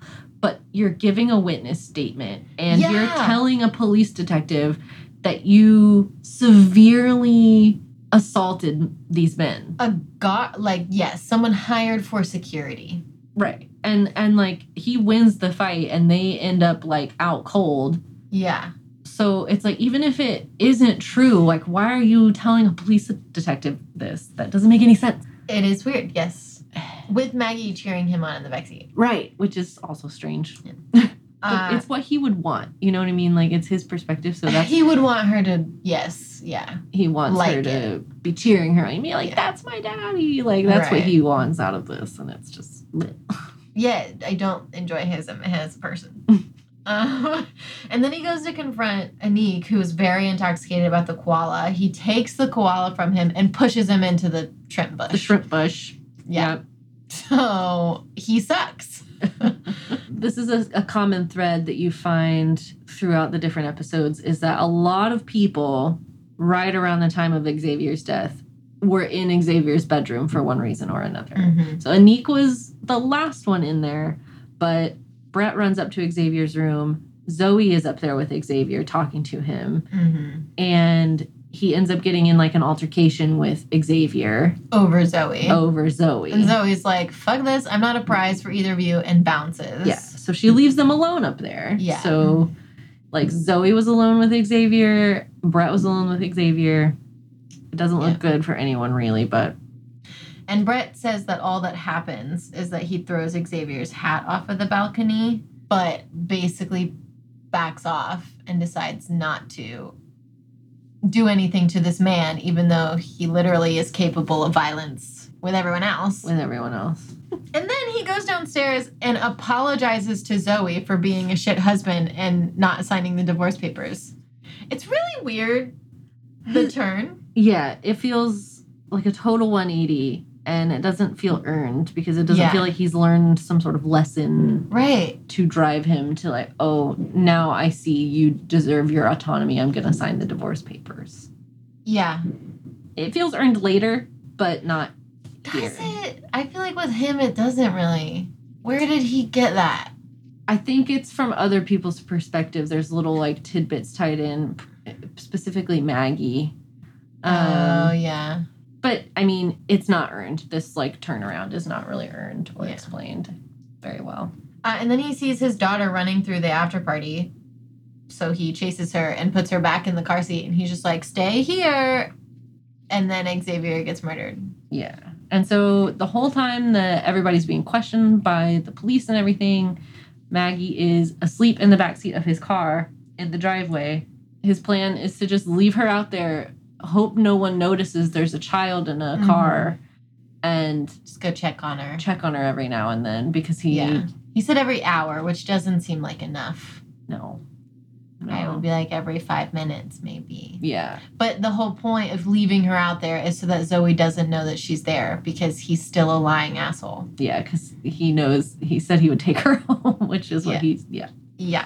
but you're giving a witness statement and you're telling a police detective that you severely assaulted these men. A god, like, yes, someone hired for security. Right. And and like he wins the fight and they end up like out cold. Yeah. So it's like even if it isn't true, like why are you telling a police detective this? That doesn't make any sense. It is weird, yes. With Maggie cheering him on in the backseat. Right, which is also strange. But Uh, it's what he would want. You know what I mean? Like it's his perspective, so that's he would want her to, yes, yeah. he wants her to it. be cheering her. I mean, like Yeah. that's my daddy. Like that's what he wants out of this, and it's just bleh. Yeah, I don't enjoy his as a person. Uh, and then he goes to confront Aniq, who is very intoxicated about the koala. He takes the koala from him and pushes him into the shrimp bush. the shrimp bush. Yeah. So he sucks. this is a, a common thread that you find throughout the different episodes is that a lot of people right around the time of Xavier's death were in Xavier's bedroom for one reason or another. Mm-hmm. So Aniq was the last one in there, but Brett runs up to Xavier's room. Zoe is up there with Xavier talking to him, Mm-hmm. and he ends up getting in like an altercation with Xavier Over Zoe. over Zoe. And Zoe's like, fuck this, I'm not a prize for either of you, and bounces. Yeah. So she leaves them alone up there. Yeah. So like Zoe was alone with Xavier, Brett was alone with Xavier. It doesn't look Yeah. good for anyone really, but And Brett says that all that happens is that he throws Xavier's hat off of the balcony, but basically backs off and decides not to do anything to this man, even though he literally is capable of violence with everyone else. with everyone else. And then he goes downstairs and apologizes to Zoe for being a shit husband and not signing the divorce papers. It's really weird, the turn. Yeah, it feels like a total 180 and it doesn't feel earned because it doesn't Yeah. feel like he's learned some sort of lesson Right. to drive him to like, oh, now I see you deserve your autonomy. I'm going to sign the divorce papers. Yeah. It feels earned later, but not here. Does it? I feel like with him, it doesn't really. Where did he get that? I think it's from other people's perspective. There's little like tidbits tied in, specifically Maggie. oh, Um, yeah. But I mean, it's not earned. This like turnaround is not really earned or Yeah. explained very well. Uh, and then he sees his daughter running through the after party. So he chases her and puts her back in the car seat. And he's just like, stay here. And then Xavier gets murdered. Yeah. And so the whole time that everybody's being questioned by the police and everything, Maggie is asleep in the backseat of his car in the driveway. His plan is to just leave her out there, hope no one notices there's a child in a Mhm. car, and Just go check on her. check on her every now and then because he Yeah. He said every hour, which doesn't seem like enough. no. I No. would be like every five minutes, maybe. Yeah. But the whole point of leaving her out there is so that Zoe doesn't know that she's there because he's still a lying asshole. Yeah, because he knows he said he would take her home, which is what Yeah. he's yeah. Yeah.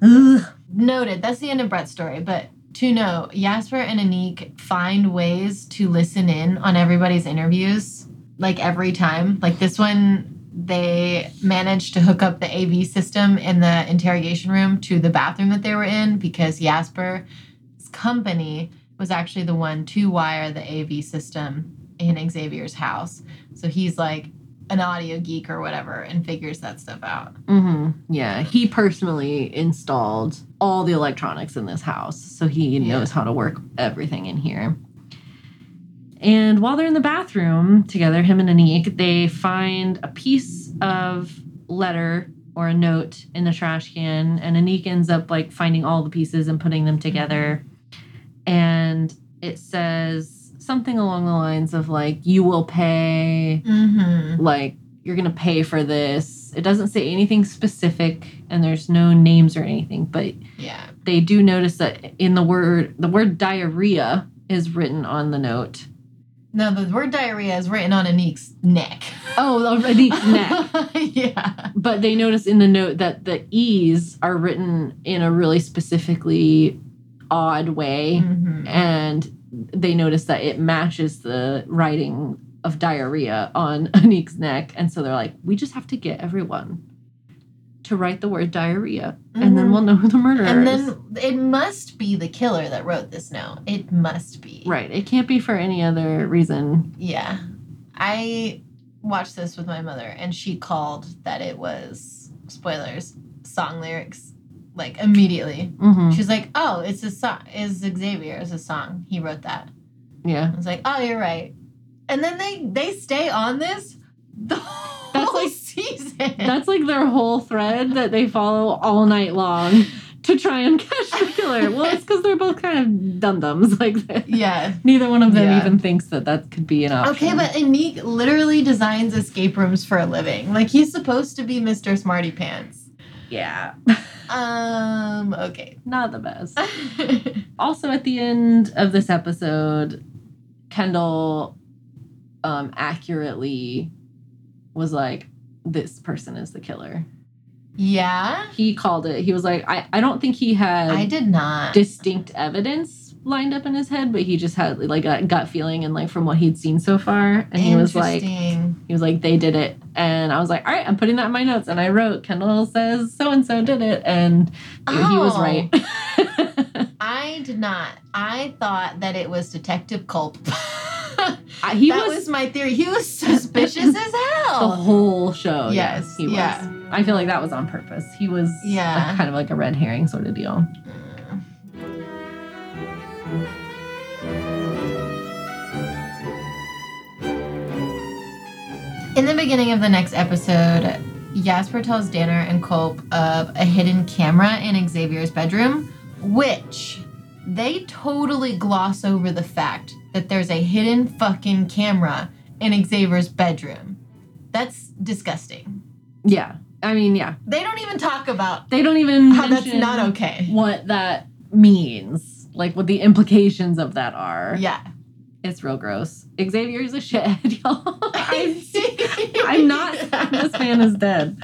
Ugh. Noted. That's the end of Brett's story. But to know, Jasper and Aniq find ways to listen in on everybody's interviews, like every time. Like this one, they managed to hook up the AV system in the interrogation room to the bathroom that they were in because Jasper's company was actually the one to wire the AV system in Xavier's house. So he's like an audio geek or whatever and figures that stuff out. hmm Yeah, he personally installed all the electronics in this house, so he Yeah. knows how to work everything in here. And while they're in the bathroom together, him and Aniq, they find a piece of letter or a note in the trash can, and Aniq ends up like finding all the pieces and putting them together. And it says something along the lines of like, "You will pay." Mm-hmm. like you're gonna pay for this. It doesn't say anything specific, and there's no names or anything, but Yeah. they do notice that in the word the word diarrhea is written on the note. No, the word diarrhea is written on Aniq's neck. Oh, Aniq's neck. yeah. But they notice in the note that the E's are written in a really specifically odd way. Mhm. And they notice that it matches the writing of diarrhea on Aniq's neck. And so they're like, we just have to get everyone to write the word diarrhea. And then Mhm. we'll know who the murderer is. And then it must be the killer that wrote this note. It must be. Right. It can't be for any other reason. Yeah. I watched this with my mother and she called that it was spoilers, song lyrics like immediately. hmm She's like, "Oh, it's a song. Is Xavier is a song. He wrote that." Yeah. I was like, "Oh, you're right." And then they they stay on this the whole like- season. That's like their whole thread that they follow all night long to try and catch the killer. Well, it's because they're both kind of dum dums. Like, yeah. neither one of them Yeah. even thinks that that could be an option. Okay, but Aniq literally designs escape rooms for a living. Like he's supposed to be Mr. Smarty Pants. yeah, Um, okay. not the best. also, at the end of this episode, Kendall um, accurately was like, "This person is the killer." yeah. He called it. He was like, "I, I don't think he had." I did not. distinct evidence lined up in his head, but he just had like a gut feeling and like from what he'd seen so far. And he was like, he was like, they did it. And I was like, all right, I'm putting that in my notes. And I wrote, Kendall says so and so did it. And he was Oh. right. I did not. I thought that it was Detective Culp. I- he that was, was, my theory. He was suspicious as hell. the whole show. Yes, Yeah, he was. yeah. I feel like that was on purpose. He was Yeah. like, kind of like a red herring sort of deal. In the beginning of the next episode, Jasper tells Danner and Culp of a hidden camera in Xavier's bedroom, which they totally gloss over the fact that there's a hidden fucking camera in Xavier's bedroom. That's disgusting. Yeah. I mean, yeah. They don't even talk about They don't even how that's mention not okay. what that means. Like what the implications of that are. Yeah. It's real gross. Xavier's a shithead, y'all. I'm, I'm not this man is dead.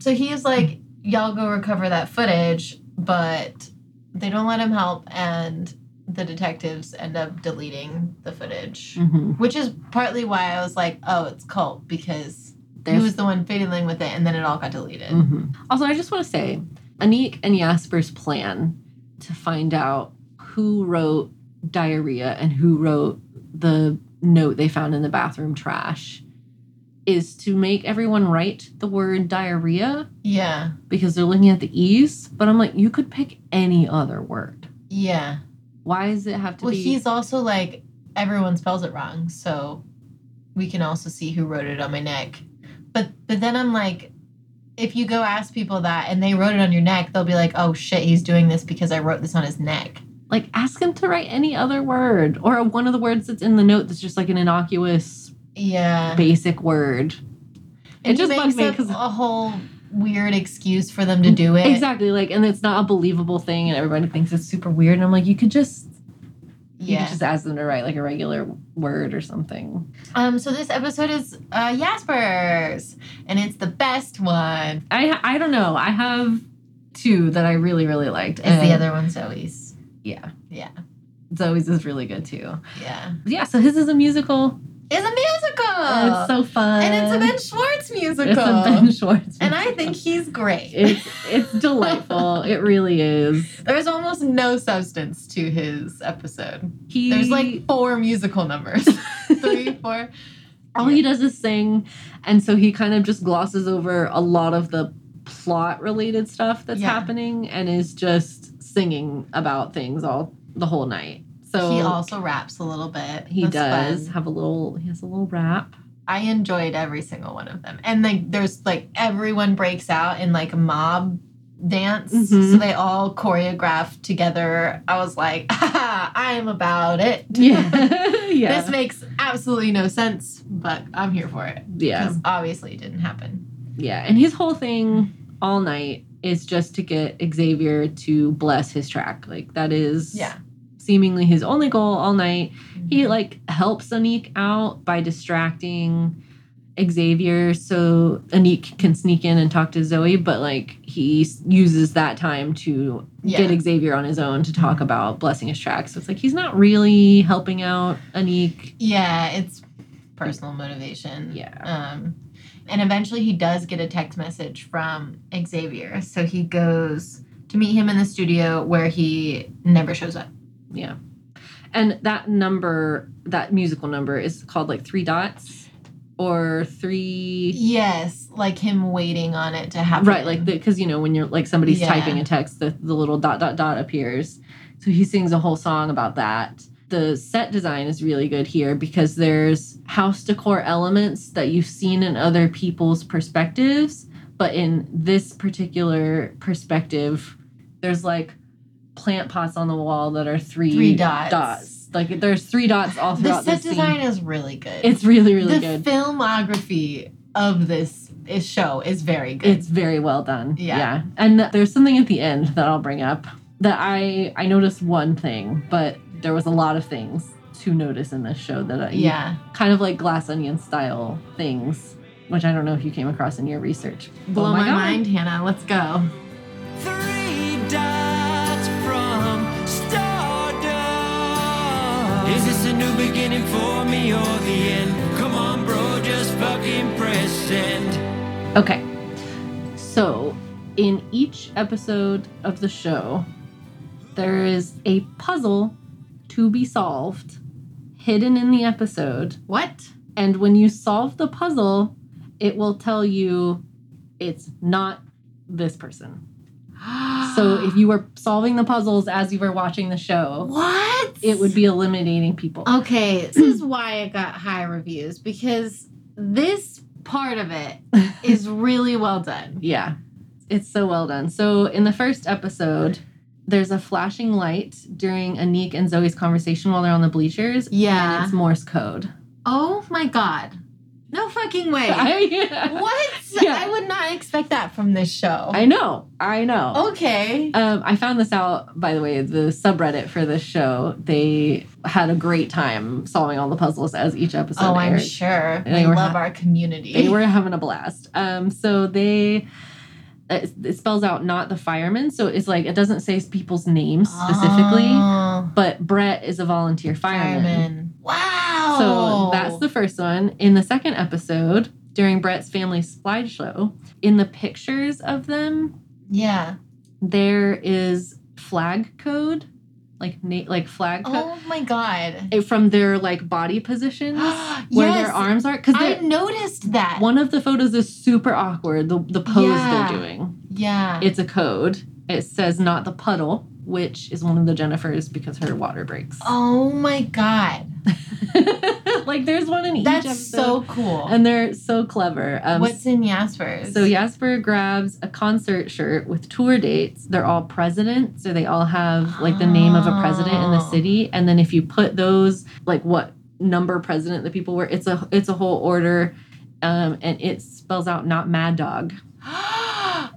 So he's like, y'all go recover that footage, but they don't let him help, and the detectives end up deleting the footage. Mm-hmm. Which is partly why I was like, oh, it's Culp, because he was the one fiddling with it, and then it all got deleted. Mhm. Also, I just want to say, Aniq and Jasper's plan to find out who wrote diarrhea and who wrote the note they found in the bathroom trash is to make everyone write the word diarrhea Yeah. because they're looking at the e's. But I'm like, you could pick any other word. Yeah. Why does it have to Well, be? he's also like, everyone spells it wrong, so we can also see who wrote it on my neck. But but then I'm like, if you go ask people that and they wrote it on your neck, they'll be like, oh shit, he's doing this because I wrote this on his neck. like ask him to write any other word or one of the words that's in the note that's just like an innocuous Yeah. basic word. And it just bugged me because a whole weird excuse for them to do it. exactly like and it's not a believable thing and everybody thinks it's super weird and I'm like you could just you Yeah. could just ask them to write like a regular word or something. Um. So this episode is uh, Jasper's, and it's the best one. I I don't know. I have two that I really really liked. Is the other one Zoe's? Yeah. Yeah. Zoe's is really good too. Yeah. Yeah, so his is a musical. It's a musical. and it's so fun. And it's a Ben Schwartz musical. It's a Ben Schwartz. and I think he's great. it's it's delightful. it really is. There's almost no substance to his episode. He There's like four musical numbers. Three, four. all he does is sing, and so he kind of just glosses over a lot of the plot related stuff that's Yeah. happening and is just singing about things all the whole night. So he also raps a little bit. he That's does fun. have a little he has a little rap. I enjoyed every single one of them. And like there's like everyone breaks out in like a mob dance. Mhm. So they all choreograph together. I was like, I am about it. Yeah. yeah. This makes absolutely no sense, but I'm here for it. Yeah. Because obviously it didn't happen. Yeah, and his whole thing all night is just to get Xavier to bless his track. Like that is Yeah. Seemingly his only goal all night. He like helps Aniq out by distracting Xavier so Aniq can sneak in and talk to Zoe, but like he uses that time to Yeah. get Xavier on his own to talk about blessing his track. So it's like he's not really helping out Aniq. Yeah, it's personal motivation. Yeah. Um, and eventually he does get a text message from Xavier. So he goes to meet him in the studio where he never shows up. Yeah. And that number, that musical number is called like three dots or three. Yes, like him waiting on it to happen. Right, like because you know when you're like somebody's Yeah. typing a text, the, the little dot dot dot appears. So he sings a whole song about that. The set design is really good here because there's house decor elements that you've seen in other people's perspectives, but in this particular perspective, there's like plant pots on the wall that are three, Three dots. dots. Like there's three dots all throughout the throughout set the design scene. is really good. It's really really the good. The filmography of this is show is very good. It's very well done. Yeah. And there's something at the end that I'll bring up that I I noticed one thing, but there was a lot of things to notice in this show that I yeah. kind of like glass onion style things, which I don't know if you came across in your research. Blow Oh my, God. mind, Hannah. Let's go. Three dots new beginning for me or the end? Come on, bro, just fucking press send. Okay. So, in each episode of the show, there is a puzzle to be solved hidden in the episode. What? And when you solve the puzzle, it will tell you it's not this person. So if you were solving the puzzles as you were watching the show, What? it would be eliminating people. Okay, this is why it got high reviews because this part of it is really well done. Yeah. It's so well done. So in the first episode, there's a flashing light during Aniq and Zoe's conversation while they're on the bleachers. Yeah. And it's Morse code. Oh my god. No fucking way. I, what? Yeah. I would not expect that from this show. I know. I know. okay. Um, I found this out, by the way, the subreddit for this show. They had a great time solving all the puzzles as each episode oh, I'm aired. sure. They We love ha- our community. They were having a blast. Um, so they, Uh, it, it spells out not the firemen. So it's like, it doesn't say people's names specifically, Oh, but Brett is a volunteer fireman. fireman. Wow. So that's the first one. In the second episode, during Brett's family slideshow, in the pictures of them, yeah. there is flag code, like na- like flag. Oh my god. eh, from their like body positions where Yes, their arms are because I noticed that. one of the photos is super awkward the, the pose Yeah. they're doing yeah. it's a code it says not the puddle which is one of the jennifers because her water breaks oh my god. like there's one in each That's so cool. and they're so clever um, What's in Jasper's? so Jasper grabs a concert shirt with tour dates. They're all presidents, so they all have like the name of a president in the Oh. city. And then if you put those like what number president the people were, it's a it's a whole order, um, and it spells out not Mad Dog.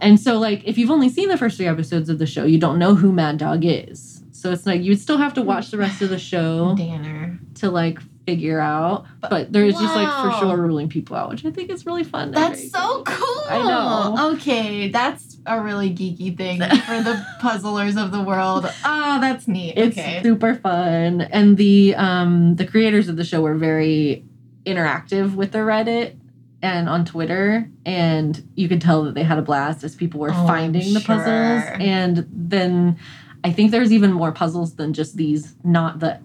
And so like if you've only seen the first three episodes of the show, you don't know who Mad Dog is. So it's like you'd still have to watch the rest of the show Danner. to like figure out. But there's just like for sure ruling people out, which I think is really fun. That's so cool. I know. Okay, that's a really geeky thing for the puzzlers of the world. Oh, that's neat. It's okay. super fun, and the um the creators of the show were very interactive with the Reddit and on Twitter, and you could tell that they had a blast as people were Oh, I'm finding the puzzles. And then I think there's even more puzzles than just these, not the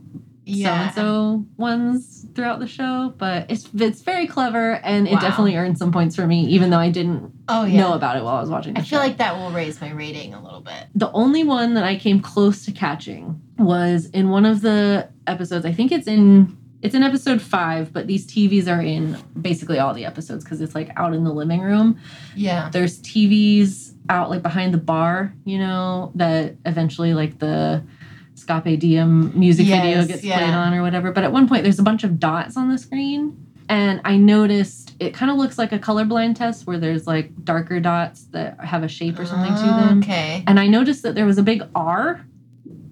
so and so ones throughout the show. But it's it's very clever, and it definitely earned some points for me, even though I didn't Oh yeah. know about it while I was watching. I feel show. like that will raise my rating a little bit. the only one that I came close to catching was in one of the episodes. I think it's in it's in episode five, but these TVs are in basically all the episodes because it's like out in the living room. Yeah. There's TVs out like behind the bar, you know, that eventually like the Scape Diem music video gets yeah. played on or whatever. But at one point, there's a bunch of dots on the screen. And I noticed it kind of looks like a colorblind test where there's like darker dots that have a shape or something to them. Okay. And I noticed that there was a big R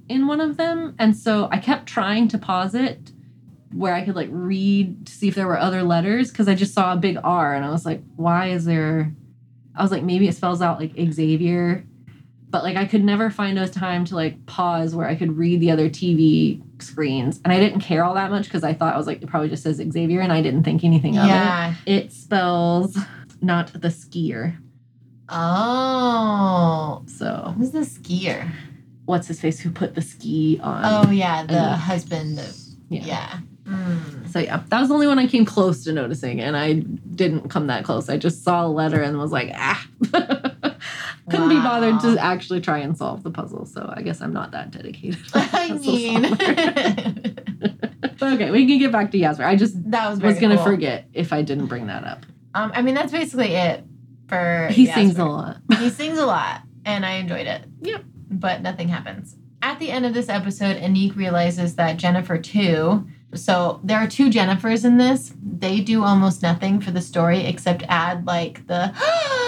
in one of them. And so I kept trying to pause it where I could like read to see if there were other letters because I just saw a big R and I was like, why is there? I was like, maybe it spells out like Xavier. But like I could never find a time to like pause where I could read the other TV screens. And I didn't care all that much because I thought I was like, it probably just says Xavier and I didn't think anything of Yeah. it. It spells not the skier. Oh. So Who's the skier? what's his face who put the ski on. Oh yeah, the and- husband of Yeah. yeah. Mm. So yeah, that was the only one I came close to noticing, and I didn't come that close. I just saw a letter and was like, ah, couldn't be bothered to actually try and solve the puzzle. So I guess I'm not that dedicated. I mean, But okay, we can get back to Jasper. I just that was was gonna cool. forget if I didn't bring that up. Um, I mean, that's basically it for. He Jasper. sings a lot. He sings a lot, and I enjoyed it. Yep. But nothing happens. At the end of this episode, Aniq realizes that Jennifer too. So there are two Jennifers in this. They do almost nothing for the story except add like the.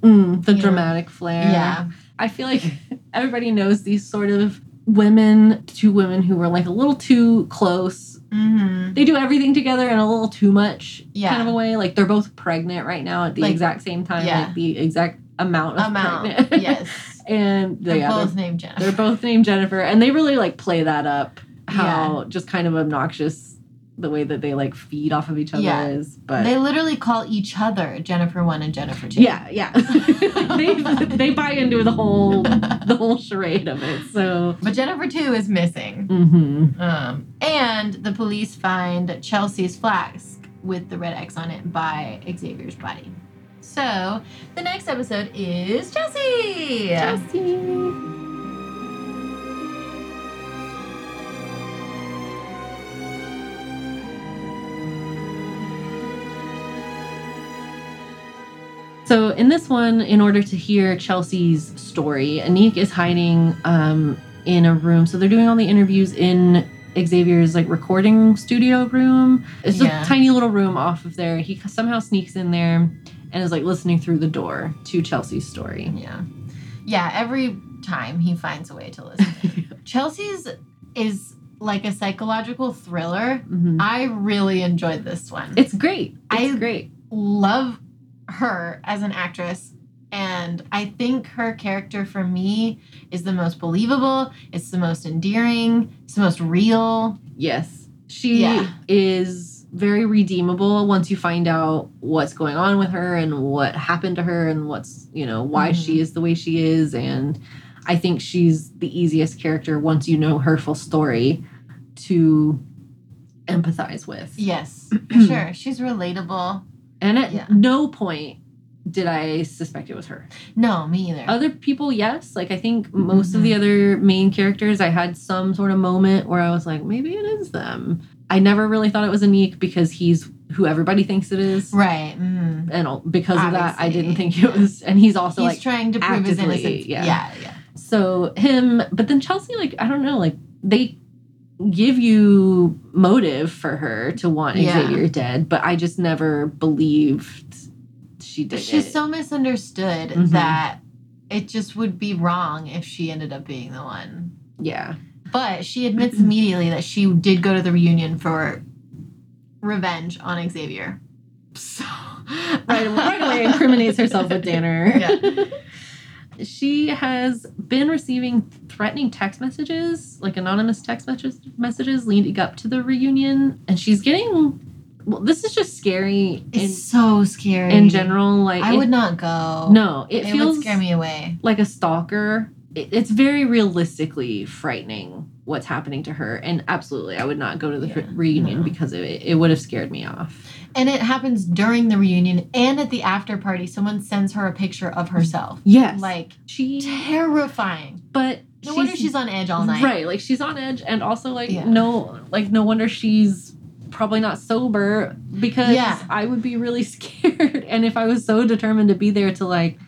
Mm, the dramatic flair. yeah. I feel like everybody knows these sort of women, two women who were like a little too close Mm-hmm. they do everything together in a little too much Yeah. kind of a way. Like they're both pregnant right now at the Like, exact same time, yeah. like the exact amount of Amount. pregnant. yes. and They're yeah, both they're, named Jennifer. they're both named Jennifer, and they really like play that up. How just kind of obnoxious the way that they like feed off of each other Yeah. is, but They literally call each other Jennifer one and Jennifer two. yeah, yeah, they they buy into the whole the whole charade of it. So. But Jennifer two is missing. hmm Um, and the police find Chelsea's flask with the red X on it by Xavier's body. So the next episode is Chelsea. So in this one, in order to hear Chelsea's story, Aniq is hiding um, in a room. So they're doing all the interviews in Xavier's like recording studio room. It's Yeah. a tiny little room off of there. He somehow sneaks in there and is like listening through the door to Chelsea's story. Yeah. Yeah, every time he finds a way to listen. Chelsea's is like a psychological thriller. Mhm. I really enjoyed this one. It's great. It's I- great. love her as an actress and I think her character for me is the most believable, it's the most endearing, it's the most real. Yes. She Yeah. is very redeemable once you find out what's going on with her and what happened to her and what's, you know, why Mhm. she is the way she is. And I think she's the easiest character once you know her full story to empathize with. Yes, for sure. She's relatable. And at Yeah. no point did I suspect it was her. No, me either. Other people, yes. Like I think most Mm-hmm. of the other main characters, I had some sort of moment where I was like, maybe it is them. I never really thought it was Aniq because he's who everybody thinks it is. right. mm. And because of that, I didn't think it was. And he's also He's like, trying to prove his innocence. yeah. yeah, yeah. so him. But then Chelsea, like, I don't know, like they give you motive for her to want Yeah. Xavier dead, but I just never believed she did She's it. so misunderstood Mhm. that it just would be wrong if she ended up being the one. yeah. But she admits immediately that she did go to the reunion for revenge on Xavier. So right, right away incriminates herself with Danner. Yeah. she has been receiving threatening text messages, like anonymous text messages, messages leading up to the reunion, and she's getting. Well, this is just scary in It's so scary. in general. Like I it- would not go. No, it, it, feels scare me away. like a stalker. It, it's very realistically frightening what's happening to her, and absolutely, I would not go to the Yeah, reunion no. because of it. It would have scared me off. And it happens during the reunion and at the after party. Someone sends her a picture of herself. Yes, Like she, terrifying. but No wonder she's on edge all night. Right, like she's on edge, and also like Yeah. no, like no wonder she's probably not sober because Yeah. I would be really scared, and if I was so determined to be there to like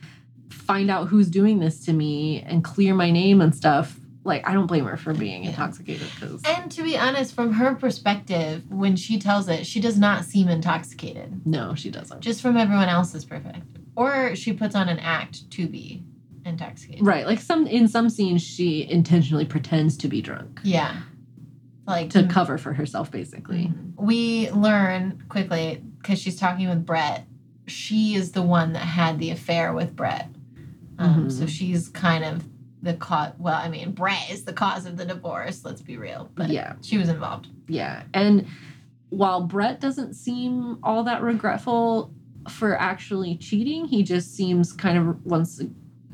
find out who's doing this to me and clear my name and stuff, like I don't blame her for being intoxicated because And to be honest, from her perspective, when she tells it, she does not seem intoxicated. no, she doesn't. Just from everyone else's perspective. Or she puts on an act to be intoxicated. Right, like some in some scenes she intentionally pretends to be drunk Yeah. Like to cover for herself, basically. we learn quickly because she's talking with Brett. She is the one that had the affair with Brett. Um, Mhm. So she's kind of the cause. Well, I mean, Brett is the cause of the divorce. Let's be real. But Yeah. she was involved. Yeah. And while Brett doesn't seem all that regretful for actually cheating, he just seems kind of once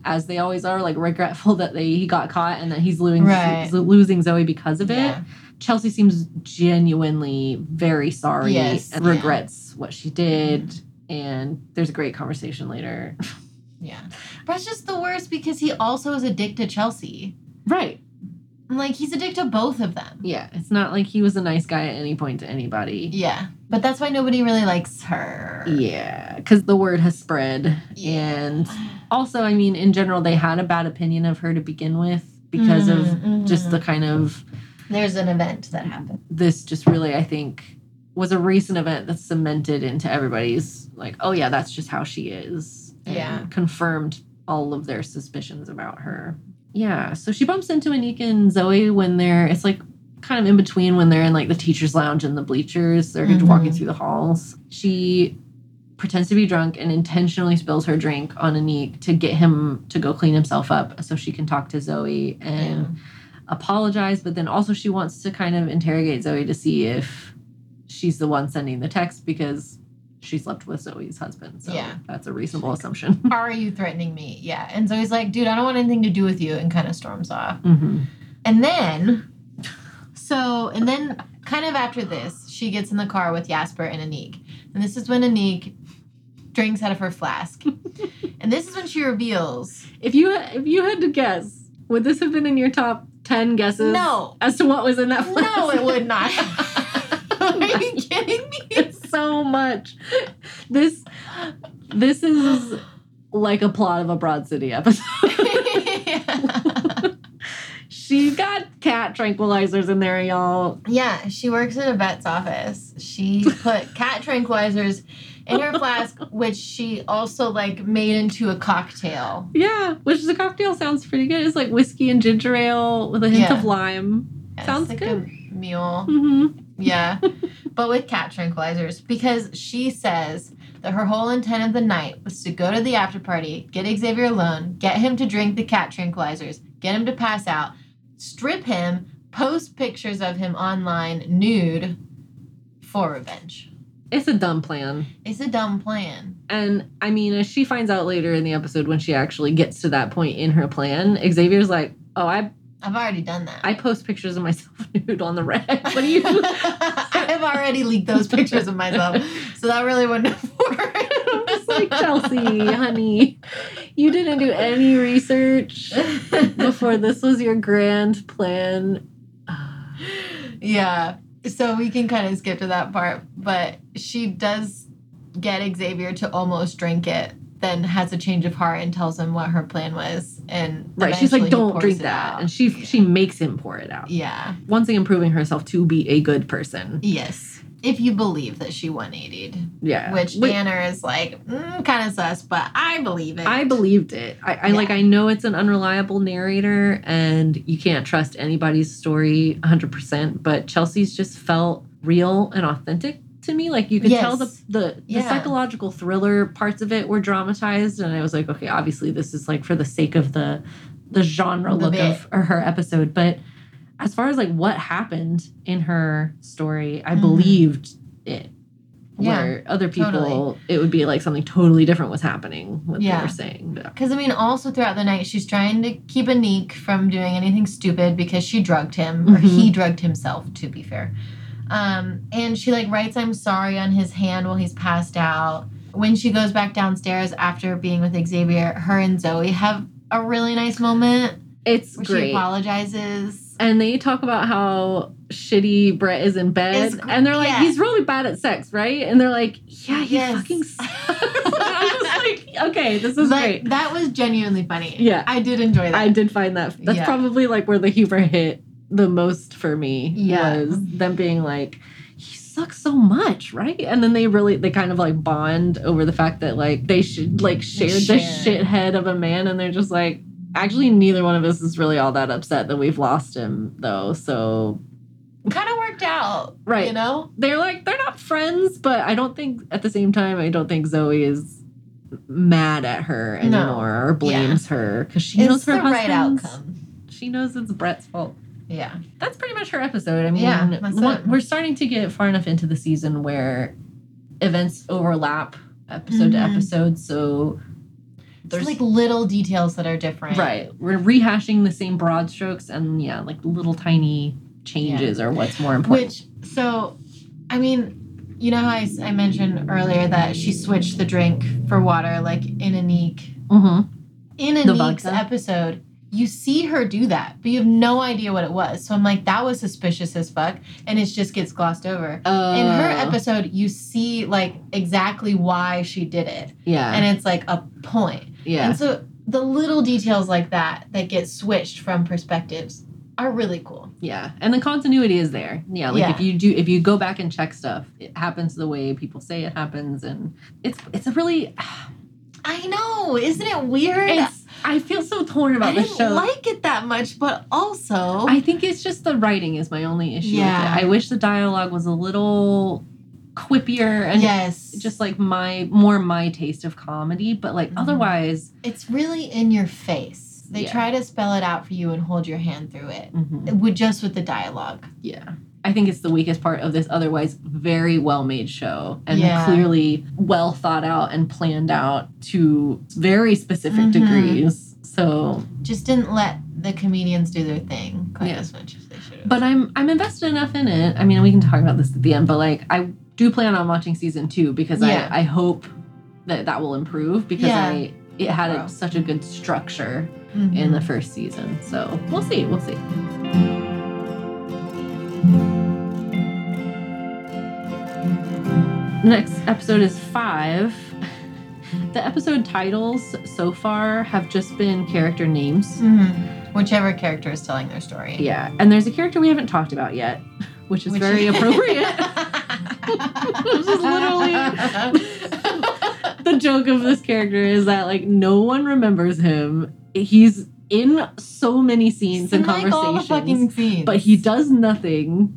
as they always are, like regretful that they he got caught and that he's losing Right. losing Zoe because of it. Chelsea seems genuinely very sorry Yes, and yeah. regrets what she did. Mm-hmm. And there's a great conversation later. Yeah. Brett's just the worst because he also is addicted to Chelsea. right. Like he's addicted to both of them. Yeah. It's not like he was a nice guy at any point to anybody. Yeah. But that's why nobody really likes her. Yeah, because the word has spread. Yeah. And also, I mean, in general, they had a bad opinion of her to begin with because of Mhm, just mhm. the kind of There's an event that happened. this, just really, I think, was a recent event that cemented into everybody's like, oh, yeah, that's just how she is. Yeah. Confirmed all of their suspicions about her. Yeah. So she bumps into Anika and Zoe when they're, it's like, kind of in between when they're in like the teacher's lounge and the bleachers. They're Mhm. walking through the halls. She pretends to be drunk and intentionally spills her drink on Aniq to get him to go clean himself up so she can talk to Zoe and apologize. But then also she wants to kind of interrogate Zoe to see if she's the one sending the text because she slept with Zoe's husband. So Yeah. that's a reasonable assumption. Are you threatening me? Yeah. And Zoe's like, dude, I don't want anything to do with you, and kind of storms off. hmm And then, so, and then kind of after this, she gets in the car with Jasper and Aniq. And this is when Aniq drinks out of her flask. and this is when she reveals If you if you had to guess, would this have been in your top ten guesses? No. As to what was in that flask? No, it would not. Are you kidding me? it's so much. This this is like a plot of a Broad City episode. she got cat tranquilizers in there, y'all. yeah, she works at a vet's office. She put cat tranquilizers in her flask, which she also like made into a cocktail. Yeah, which the cocktail sounds pretty good. It's like whiskey and ginger ale with a hint Yeah. of lime. It's Sounds like good. A mule. hmm Yeah. but with cat tranquilizers because she says that her whole intent of the night was to go to the after party, get Xavier alone, get him to drink the cat tranquilizers, get him to pass out, strip him, post pictures of him online nude for revenge. It's a dumb plan. It's a dumb plan. And I mean, as she finds out later in the episode when she actually gets to that point in her plan, Xavier's like, "Oh, I I've already done that. I post pictures of myself nude on the reg. What do you?" I have already leaked those pictures of myself, so that really wouldn't have worked. Just like Chelsea, honey, you didn't do any research before this was your grand plan. Yeah. So we can kind of skip to that part, but she does get Xavier to almost drink it, then has a change of heart and tells him what her plan was. And Right? She's like, "Don't drink that," out. and she she makes him pour it out. Yeah. Once again, proving herself to be a good person. Yes. If you believe that she 180'd, Yeah, which Wait, Danner is like, mm, kind of sus, but I believe it. I believed it. I, I like. I know it's an unreliable narrator, and you can't trust anybody's story 100. percent But Chelsea's just felt real and authentic to me. Like you could tell the the, the Yeah. psychological thriller parts of it were dramatized, and I was like, okay, obviously this is like for the sake of the the genre The look bit. of or her episode. But as far as like what happened in her story, I Mhm. believed it. Yeah, Where other people, totally. it would be like something totally different was happening. What they Yeah. were saying. Because I mean, also throughout the night, she's trying to keep Aniq from doing anything stupid because she drugged him, or Mhm. he drugged himself. To be fair, um, and she like writes "I'm sorry" on his hand while he's passed out. When she goes back downstairs after being with Xavier, her and Zoe have a really nice moment It's where she apologizes. and they talk about how shitty Brett is in bed, Is- and they're like, yeah. he's really bad at sex, right? And they're like, yeah, he Yes. fucking sucks. I'm just like, okay, this is Like, great. that was genuinely funny. Yeah. I did enjoy that. I did find that that's Yeah. probably like where the humor hit the most for me Yeah. was them being like he sucks so much right and then they really they kind of like bond over the fact that like they should like shared share. this shithead of a man and they're just like actually neither one of us is really all that upset that we've lost him though so kind of worked out. Right. You know? they're like they're not friends but i don't think at the same time i don't think zoe is mad at her No. anymore or blames her because she knows her the right outcome. she knows it's brett's fault Yeah. that's pretty much her episode. I mean, Yeah, one- we're starting to get far enough into the season where events overlap episode to Mhm. episode. So There's there's like little details that are different. right, we're rehashing the same broad strokes, and yeah, like little tiny changes are what's more important. Which, so, I mean, you know how I, I mentioned earlier that she switched the drink for water, like in Aniq. hmm In vodka? episode, you see her do that, but you have no idea what it was. So I'm like, that was suspicious as fuck, and it just gets glossed over. In her Uh. episode, you see like exactly why she did it, yeah, and it's like a point. yeah, And so the little details like that that get switched from perspectives are really cool. yeah, and the continuity is there. Yeah, like Yeah. if you do, if you go back and check stuff, it happens the way people say it happens, and it's it's a really. I know, isn't it weird? It's, I feel so torn I about the didn't show. like it that much, but also I think it's just the writing is my only issue Yeah. with it. I wish the dialogue was a little quippier and yes, just like my more my taste of comedy, but like Mhm. otherwise it's really in your face. They Yeah. try to spell it out for you and hold your hand through it. mhm, With just with the dialogue. yeah. I think it's the weakest part of this otherwise very well made show and Yeah. clearly well thought out and planned out to very specific Mhm. degrees. So Just didn't let the comedians do their thing quite Yeah. as much as they should have. But I'm I'm invested enough in it. I mean, we can talk about this at the end, but like I do plan on watching season two because Yeah. I I hope that that will improve because Yeah. I it had a, such a good structure Mhm. in the first season. So we'll see. We'll see. The next episode is five. The episode titles so far have just been character names. Mhm. whichever character is telling their story. Yeah, and there's a character we haven't talked about yet, which is Which- very appropriate. this is literally the joke of this character is that like no one remembers him. He's in so many scenes and In, like, all the conversations, fucking scenes. but he does nothing,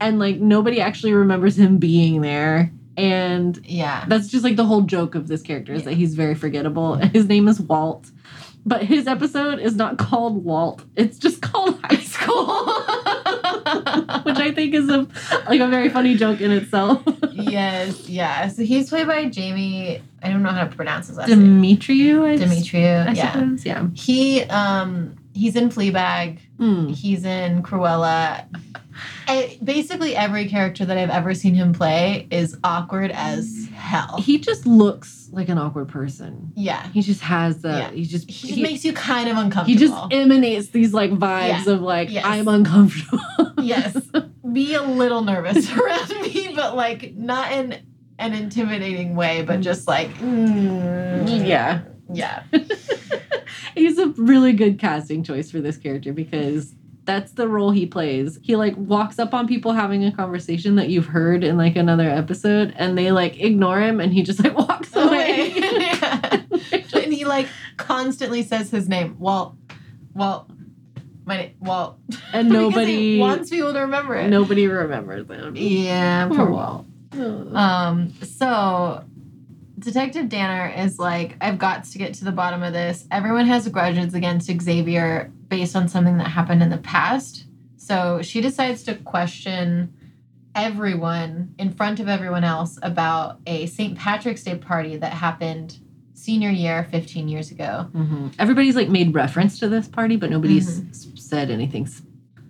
and like nobody actually remembers him being there. And Yeah. that's just like the whole joke of this character is that he's very forgettable. His name is Walt, but his episode is not called Walt. It's just called High School, which I think is a like a very funny joke in itself. yes, yeah. So he's played by Jamie. I don't know how to pronounce his last name. Demetriou, I, s- Demetriou. I yeah. suppose. Yeah. He um he's in Fleabag. Hmm. He's in Cruella. I, basically, every character that I've ever seen him play is awkward as hell. He just looks like an awkward person. yeah, He just has the. Yeah. He just. he just makes you kind of uncomfortable. He just emanates these like vibes Yeah. of like Yes. I'm uncomfortable. yes, be a little nervous around me, but like not in an intimidating way, but just like mm, yeah. yeah. He's a really good casting choice for this character because that's the role he plays. He like walks up on people having a conversation that you've heard in like another episode and they like ignore him and he just like walks away. Yeah. and he like constantly says his name, Walt. Walt. My name, Walt. and nobody wants people to remember it. nobody remembers him. Yeah, Poor poor Walt. Walt. Um, so Detective Danner is like, I've got to get to the bottom of this. Everyone has grudges against Xavier based on something that happened in the past. So she decides to question everyone in front of everyone else about a St. Patrick's Day party that happened senior year 15 years ago. Mhm. Everybody's like made reference to this party, but nobody's Mm-hmm. said anything.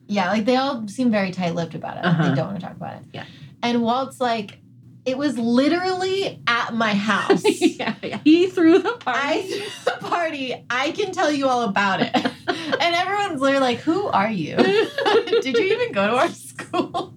Yeah, like they all seem very tight lipped about it. Uh-huh. they don't want to talk about it. Yeah. And Walt's like, it was literally at at my house. yeah, yeah. He threw the party. I threw the party. I can tell you all about it. and everyone's literally like, "Who are you? Did you even go to our school?"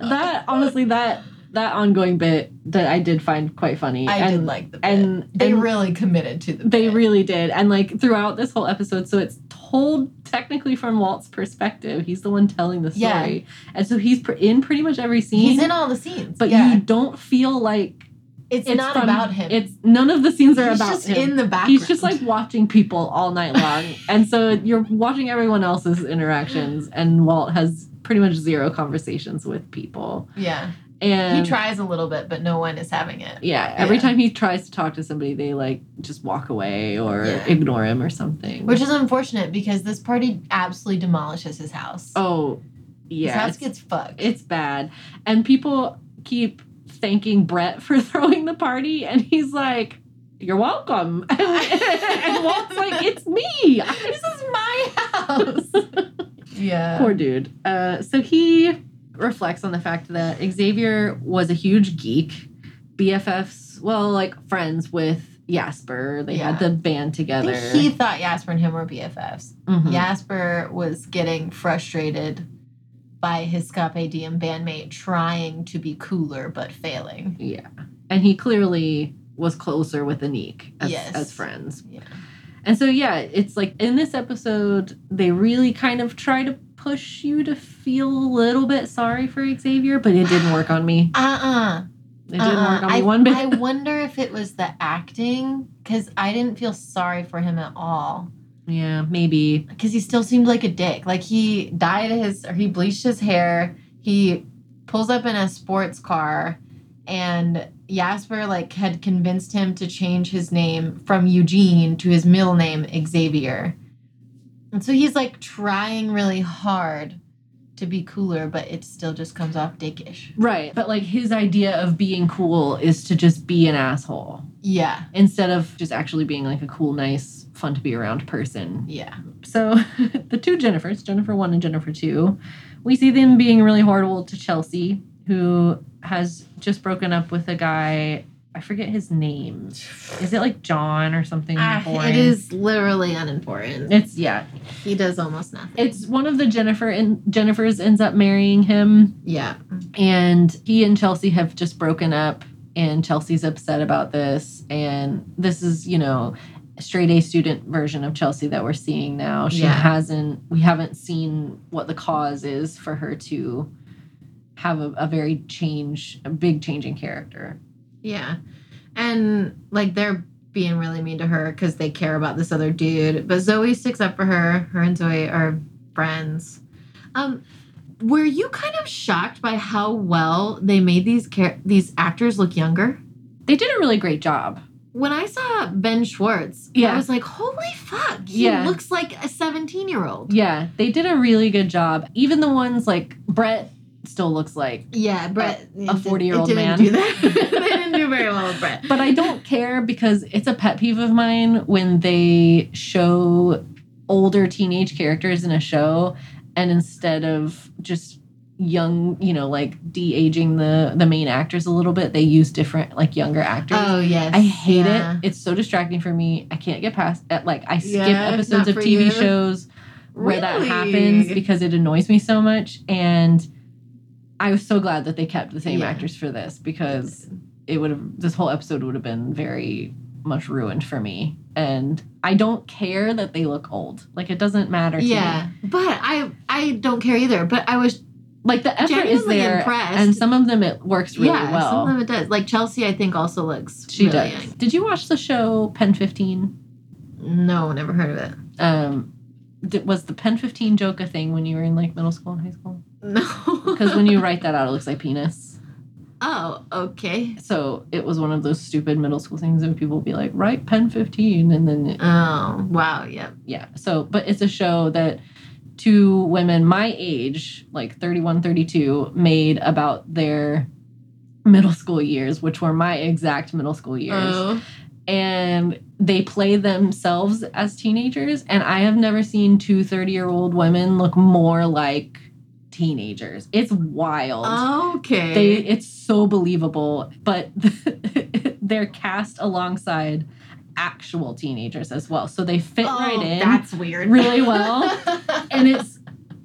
that honestly that that ongoing bit that I did find quite funny. I and, did like the bit. and they and really committed to the. they bit. really did. And like throughout this whole episode, so it's told technically from Walt's perspective. He's the one telling the Yeah. story. And so he's pr- in pretty much every scene. He's in all the scenes, but yeah. you don't feel like it's, it's not from- about him. It's none of the scenes are He's about just him. in the background. He's just like watching people all night long. and so you're watching everyone else's interactions and Walt has pretty much zero conversations with people. yeah. And He tries a little bit, but no one is having it. Yeah, every Yeah. time he tries to talk to somebody, they like just walk away or Yeah. ignore him or something. Which is unfortunate because this party absolutely demolishes his house. oh, his yeah, house it's, gets fucked. it's bad, and people keep thanking Brett for throwing the party, and he's like, "You're welcome," and, and Walt's like, "It's me." this is my house. yeah. Poor dude. Uh, so he reflects on the fact that Xavier was a huge geek, BFFs, well, like friends with Jasper. They had the band together. he thought Jasper and him were BFFs. Mhm. Jasper was getting frustrated by his Scape Diem bandmate trying to be cooler but failing. Yeah. And he clearly was closer with Aniq as, Yes. as friends. Yeah. And so, yeah, it's like in this episode, they really kind of try to push you to feel a little bit sorry for Xavier, but it didn't work on me. Uh-uh. It didn't uh-uh. work Uh-uh. on me I, one bit. I wonder if it was the acting because I didn't feel sorry for him at all. yeah, maybe. because he still seemed like a dick. Like he dyed his or he bleached his hair. He pulls up in a sports car, and Jasper like had convinced him to change his name from Eugene to his middle name Xavier. And so he's like trying really hard to be cooler, but it still just comes off dickish. Right. But like his idea of being cool is to just be an asshole Yeah, instead of just actually being like a cool, nice, fun to be around person. yeah, So the two Jennifers, Jennifer 1 and Jennifer 2, we see them being really horrible to Chelsea, who has just broken up with a guy. I forget his name. Is it like John or something? Ah, Boring? it is literally unimportant. It's yeah. he does almost nothing. It's one of the Jennifer and Jennifer's ends up marrying him, yeah, and he and Chelsea have just broken up, and Chelsea's upset about this. And this is, you know, straight A student version of Chelsea that we're seeing now. She Yeah. hasn't, we haven't seen what the cause is for her to have a, a very change, a big change in character. Yeah. And like they're being really mean to her because they care about this other dude. But Zoe sticks up for her. Her and Zoe are friends. Um, were you kind of shocked by how well they made these char- these actors look younger? They did a really great job. When I saw Ben Schwartz, Yeah. I was like, "Holy fuck! He Yeah. looks like a seventeen-year-old." Yeah, they did a really good job. Even the ones like Brett still looks like Yeah, Brett. A- it a did- 40-year-old it didn't man. Do that. they didn't do very well with Brett. but I don't care because it's a pet peeve of mine when they show older teenage characters in a show and instead of just young, you know, like de-aging the the main actors a little bit, they use different like younger actors. Oh yes, I hate yeah. it. It's so distracting for me. I can't get past it. Like I skip Yeah, episodes of TV you. shows where that happens because it annoys me so much and I was so glad that they kept the same Yeah. actors for this because it would have this whole episode would have been very much ruined for me. And I don't care that they look old. Like it doesn't matter to Yeah, me. but I I don't care either. But I was Like the effort is there impressed. and some of them it works really yeah, well. some of them it does. Like Chelsea, I think also looks she really does. young. Did you watch the show Pen 15? No, never heard of it. Um did, was the Pen 15 joke a thing when you were in like middle school and high school? No, Because when you write that out, it looks like penis. Oh okay. So it was one of those stupid middle school things and people would be like, write Pen 15. And then, it- Oh wow, yep. yeah. So, but it's a show that two women my age, like 31, 32, made about their middle school years, which were my exact middle school years. Oh, and they play themselves as teenagers and i have never seen two 30 year old women look more like teenagers it's wild okay. they it's so believable but they're cast alongside actual teenagers as well. So they fit Oh, right in That's weird. really well. and it's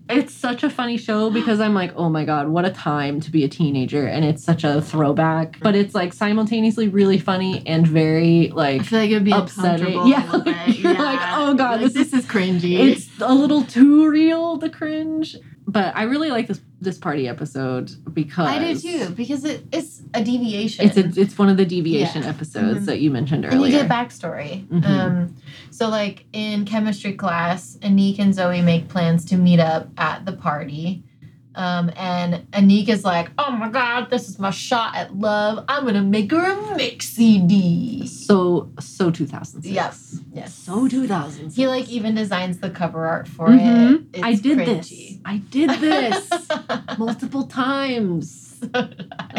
it's such a funny show because I'm like, oh my god, what a time to be a teenager, and it's such a throwback. But it's like simultaneously really funny and very like I like feel like it would be upsetting. Yeah, a you're like, oh God, Like, this this is cringy. it's a little too real the cringe. But I really like this this party episode because I do too because it, it's a deviation. It's a, it's one of the deviation Yeah. episodes Mhm. that you mentioned and you earlier. get backstory. Mhm. Um, so like in chemistry class, Aniq and Zoe make plans to meet up at the party. Um, and Aniq is like, "Oh my god, this is my shot at love. I'm gonna make her a mix CD." so so 2006. Yes, yes. So 2006. He like even designs the cover art for Mhm. it. It's I did cringy. this. I did this multiple times. I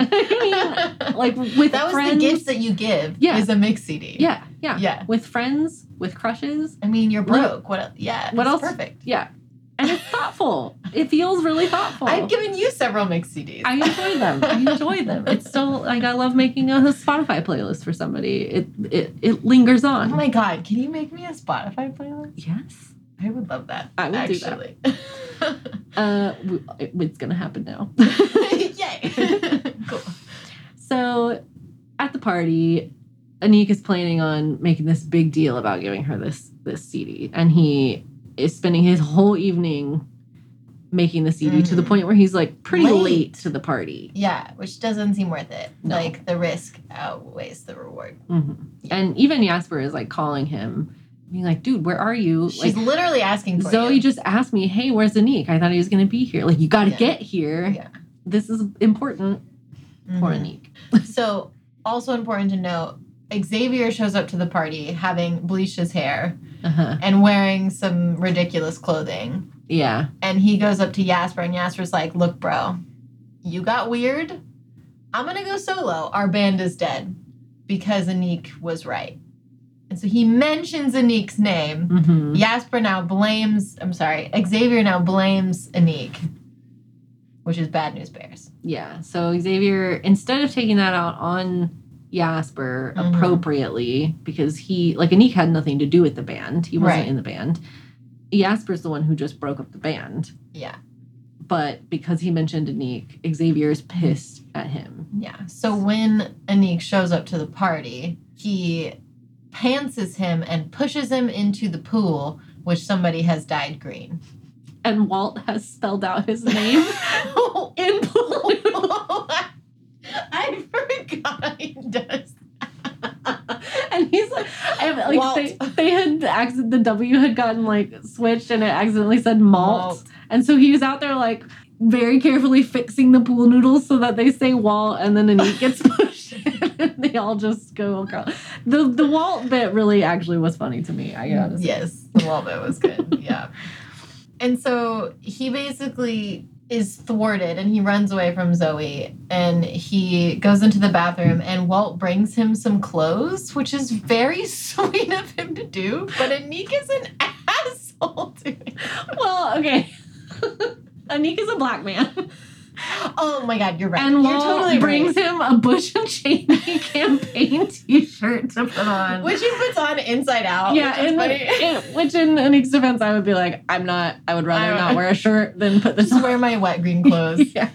mean, like with that was friends. the gift that you give. Yeah. is a mix CD. yeah, yeah, Yeah. With friends, with crushes. I mean, you're broke. What? Yeah. What else? Perfect. Yeah, and it's thoughtful. it feels really thoughtful. I've given you several mix CDs. I enjoy them. I enjoy them. It's still like I love making a Spotify playlist for somebody. It it it lingers on. oh my god! Can you make me a Spotify playlist? yes. I would love that. I would do that. Uh, it's gonna happen now. Yay! cool. So, at the party, Aniq is planning on making this big deal about giving her this this CD, and he is spending his whole evening making the CD to the Mhm. point where he's like pretty Late. late, to the party. Yeah, which doesn't seem worth it. No. Like the risk outweighs the reward. Mhm. And even Jasper is like calling him, being like, "Dude, where are you?" She's like literally asking for Zoe you. just asked me, "Hey, where's Aniq? I thought he was gonna be here. Like, you got to Yeah. get here. Yeah. This is important for Mhm. Aniq." So, also important to note, Xavier shows up to the party having bleached his hair Uh-huh. and wearing some ridiculous clothing. Yeah. And he goes up to Jasper, and Jasper's like, Look, bro, you got weird. I'm gonna go solo. Our band is dead because Aniq was right. And so he mentions Aniq's name. hmm Jasper now blames, I'm sorry, Xavier now blames Aniq, which is bad news bears. Yeah. So Xavier, instead of taking that out on Jasper Mhm. appropriately, because he, like, Aniq had nothing to do with the band, he wasn't Right. in the band. Jasper's the one who just broke up the band. Yeah. But because he mentioned Aniq, Xavier's pissed at him. Yeah. So when Aniq shows up to the party, he pantses him and pushes him into the pool, which somebody has dyed green. And Walt has spelled out his name in blue. I forgot he does. and he's like, and, like Walt. they, they had accident, the W had gotten like switched and it accidentally said malt. And so he was out there like very carefully fixing the pool noodles so that they say Walt and then Aniq gets pushed and they all just go girl. The the Walt bit really actually was funny to me. I gotta say. Yes, the Walt bit was good. yeah. And so he basically is thwarted and he runs away from Zoe and he goes into the bathroom and Walt brings him some clothes, which is very sweet of him to do, but Aniq is an asshole to him. Well, okay. Aniq is a black man. Oh my god, you're right. And you're Walt totally brings right. him a Bush and Cheney campaign t-shirt to put on. Which he puts on inside out. yeah, which is in, funny. in- which in Aniq's defense, I would be like, I'm not. I would rather I- not wear a shirt than put this Just on. wear my wet green clothes. yeah.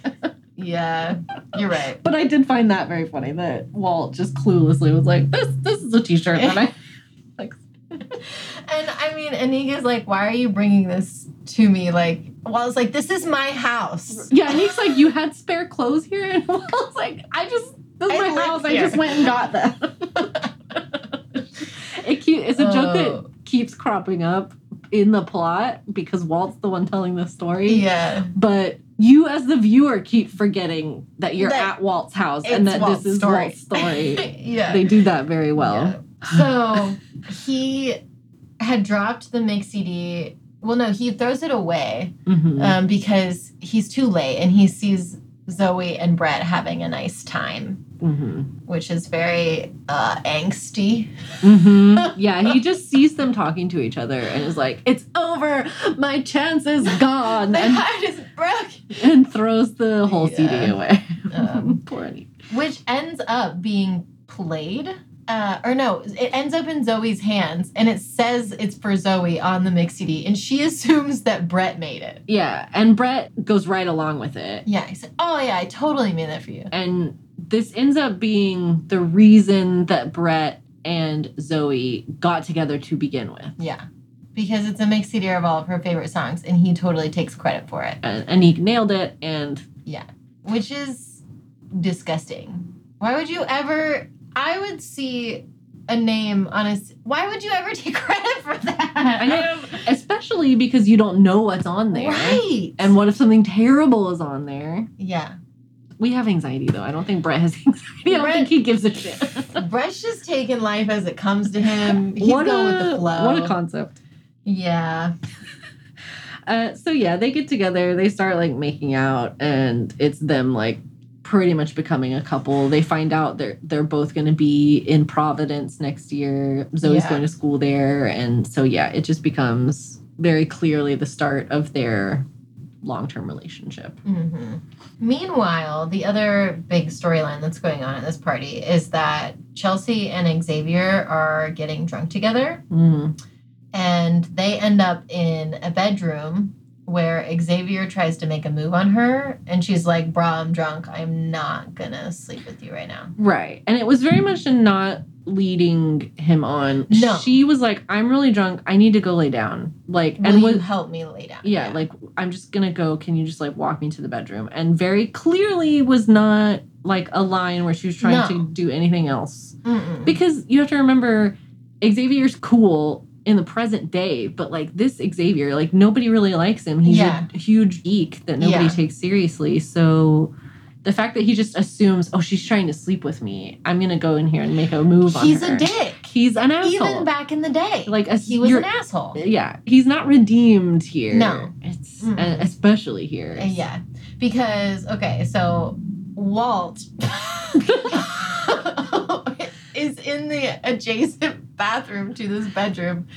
yeah, you're right. But I did find that very funny that Walt just cluelessly was like, "This, this is a T-shirt that I like." And I mean, Aniq is like, why are you bringing this to me? Like, well Walt's like, this is my house. Yeah, and he's like, "You had spare clothes here," and Walt's like, "I just this is I my house. I just went and got them." it keep, it's a joke Oh. that keeps cropping up in the plot because Walt's the one telling the story. Yeah. but you as the viewer keep forgetting that you're That at Walt's house and that Walt's this is story. Walt's story. yeah. they do that very well. Yeah. So he had dropped the mix CD. Well, no, he throws it away Mhm. um, because he's too late and he sees Zoe and Brett having a nice time, Mhm. which is very uh, angsty. Mhm. yeah, he just sees them talking to each other and is like, "It's over. My chance is gone," My and, heart is broken. and throws the whole CD away. Um, Poor Annie. which ends up being played. Uh, or no, it ends up in Zoe's hands and it says it's for Zoe on the mix CD. And she assumes that Brett made it. Yeah, and Brett goes right along with it. Yeah, he said, Oh, yeah, I totally made that for you. And this ends up being the reason that Brett and Zoe got together to begin with. Yeah. Because it's a mix CD of all of her favorite songs and he totally takes credit for it. And he nailed it, and Yeah. Which is disgusting. Why would you ever I would see a name on a. why would you ever take credit for that? I know, especially because you don't know what's on there. Right. And what if something terrible is on there? yeah. We have anxiety though. I don't think Brett has anxiety. I don't Brett- think he gives a shit. Brett's just taking life as it comes to him. He's what going a with the flow. what a concept. yeah. Uh, so yeah, they get together. They start like making out, and it's them like pretty much becoming a couple. They find out they're they're both going to be in Providence next year. Zoe's Yeah. going to school there, and so yeah, it just becomes very clearly the start of their long term relationship. hmm Meanwhile, the other big storyline that's going on at this party is that Chelsea and Xavier are getting drunk together, Mm. and they end up in a bedroom where Xavier tries to make a move on her, and she's like, "Bra, I'm drunk. I'm not gonna sleep with you right now." Right, and it was very much a not leading him on. No. she was like, "I'm really drunk. I need to go lay down." Like, Will and you was help me lay down? yeah, like I'm just gonna go. Can you just like walk me to the bedroom? And very clearly was not like a line where she was trying No. to do anything else. Mm-mm. Because you have to remember, Xavier's cool in the present day, but like this Xavier, like nobody really likes him. He's Yeah. a huge geek that nobody Yeah. takes seriously. So the fact that he just assumes, oh, she's trying to sleep with me, I'm gonna go in here and make a move on he's a dick. He's an asshole. Even back in the day, like a, he was an asshole. yeah, he's not redeemed here. No. it's Mm-mm. uh, especially here. Uh, Yeah, because okay, so Walt is in the adjacent bathroom to this bedroom